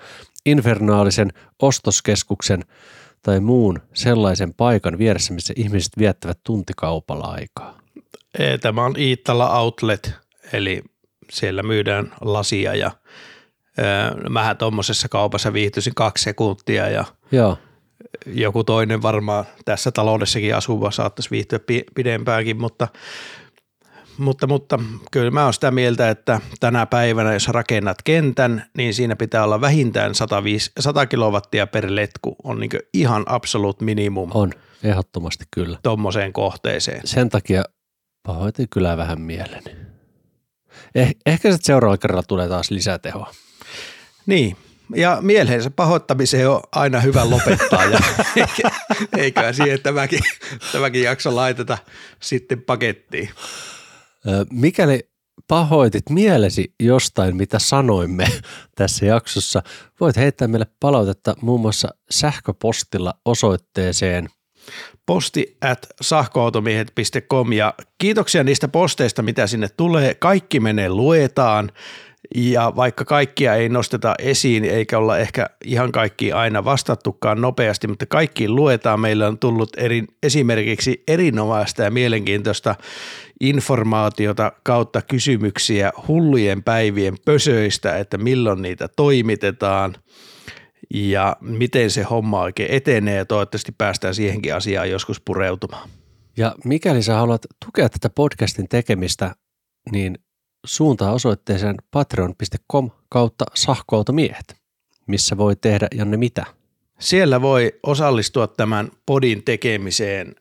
infernaalisen ostoskeskuksen tai muun sellaisen paikan vieressä, missä ihmiset viettävät tuntikaupalla aikaa? Tämä on Iittala Outlet, eli siellä myydään lasia ja mähän tuommoisessa kaupassa viihtyisin kaksi sekuntia ja Joo joku toinen varmaan tässä taloudessakin asuva saattaisi viihtyä pidempäänkin, mutta mutta, mutta kyllä mä oon sitä mieltä, että tänä päivänä, jos rakennat kentän, niin siinä pitää olla vähintään 105, 100 kilowattia per letku. On niin ihan absolut minimum. On, ehdottomasti kyllä. Tuommoiseen kohteeseen. Sen takia pahoitin kyllä vähän mieleni. Eh, ehkä sitten seuraavalla kerralla tulee taas lisätehoa. Niin, ja mielensä pahoittamiseen on aina hyvä lopettaa ja eiköhän siihen tämäkin, tämäkin jakso laiteta sitten pakettiin. Mikäli pahoitit mielesi jostain, mitä sanoimme tässä jaksossa, voit heittää meille palautetta muun muassa sähköpostilla osoitteeseen posti at sahkoautomiehet.com ja kiitoksia niistä posteista, mitä sinne tulee. Kaikki menee luetaan ja vaikka kaikkia ei nosteta esiin, eikä olla ehkä ihan kaikki aina vastattukaan nopeasti, mutta kaikki luetaan. Meillä on tullut eri, esimerkiksi erinomaista ja mielenkiintoista informaatiota kautta kysymyksiä hullujen päivien pösöistä, että milloin niitä toimitetaan ja miten se homma oikein etenee ja toivottavasti päästään siihenkin asiaan joskus pureutumaan. Ja mikäli sä haluat tukea tätä podcastin tekemistä, niin suuntaa osoitteeseen patreon.com kautta sahkoautomiehet, missä voi tehdä Janne mitä. Siellä voi osallistua tämän podin tekemiseen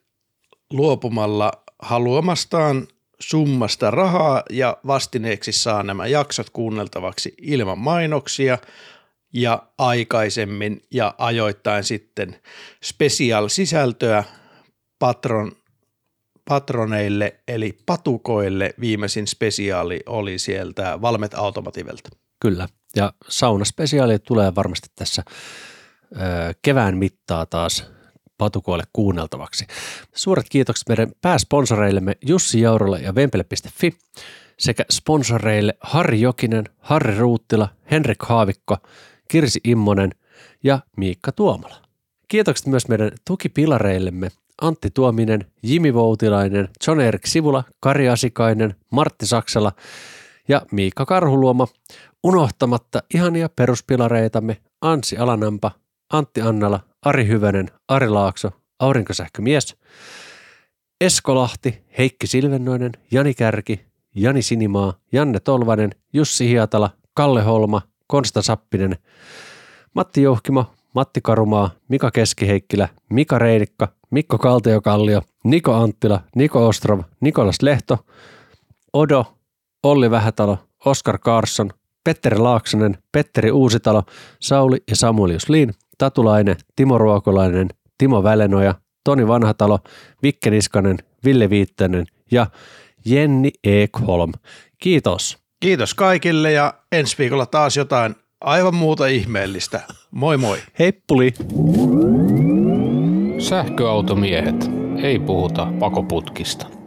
luopumalla haluamastaan summasta rahaa ja vastineeksi saa nämä jaksot kuunneltavaksi ilman mainoksia ja aikaisemmin ja ajoittain sitten special sisältöä patron patroneille eli patukoille viimeisin spesiaali oli sieltä Valmet Automativelta. Kyllä, ja saunaspesiaali tulee varmasti tässä ö, kevään mittaa taas patukoille kuunneltavaksi. Suuret kiitokset meidän pääsponsoreillemme Jussi Jaurolle ja Vempele.fi sekä sponsoreille Harri Jokinen, Harri Ruuttila, Henrik Haavikko, Kirsi Immonen ja Miikka Tuomala. Kiitokset myös meidän tukipilareillemme Antti Tuominen, Jimi Voutilainen, John Erik Sivula, Kari Asikainen, Martti Saksala ja Miikka Karhuluoma, unohtamatta ihania peruspilareitamme Ansi Alanampa, Antti Annala, Ari Hyvänen, Ari Laakso, Aurinkosähkömies, Esko Lahti, Heikki Silvennoinen, Jani Kärki, Jani Sinimaa, Janne Tolvanen, Jussi Hiatala, Kalle Holma, Konsta Sappinen, Matti Jouhkimo, Matti Karumaa, Mika Keskiheikkilä, Mika Reinikka, Mikko Kaltiokallio, Niko Anttila, Niko Ostrov, Nikolas Lehto, Odo, Olli Vähätalo, Oskar Karsson, Petteri Laaksonen, Petteri Uusitalo, Sauli ja Samuelius Liin, Tatulainen, Timo Ruokolainen, Timo Välenoja, Toni Vanhatalo, Vikke Niskanen, Ville Viittänen ja Jenni Ekholm. Kiitos. Kiitos kaikille ja ensi viikolla taas jotain aivan muuta ihmeellistä. Moi moi. Heppuli. Sähköautomiehet. Ei puhuta pakoputkista.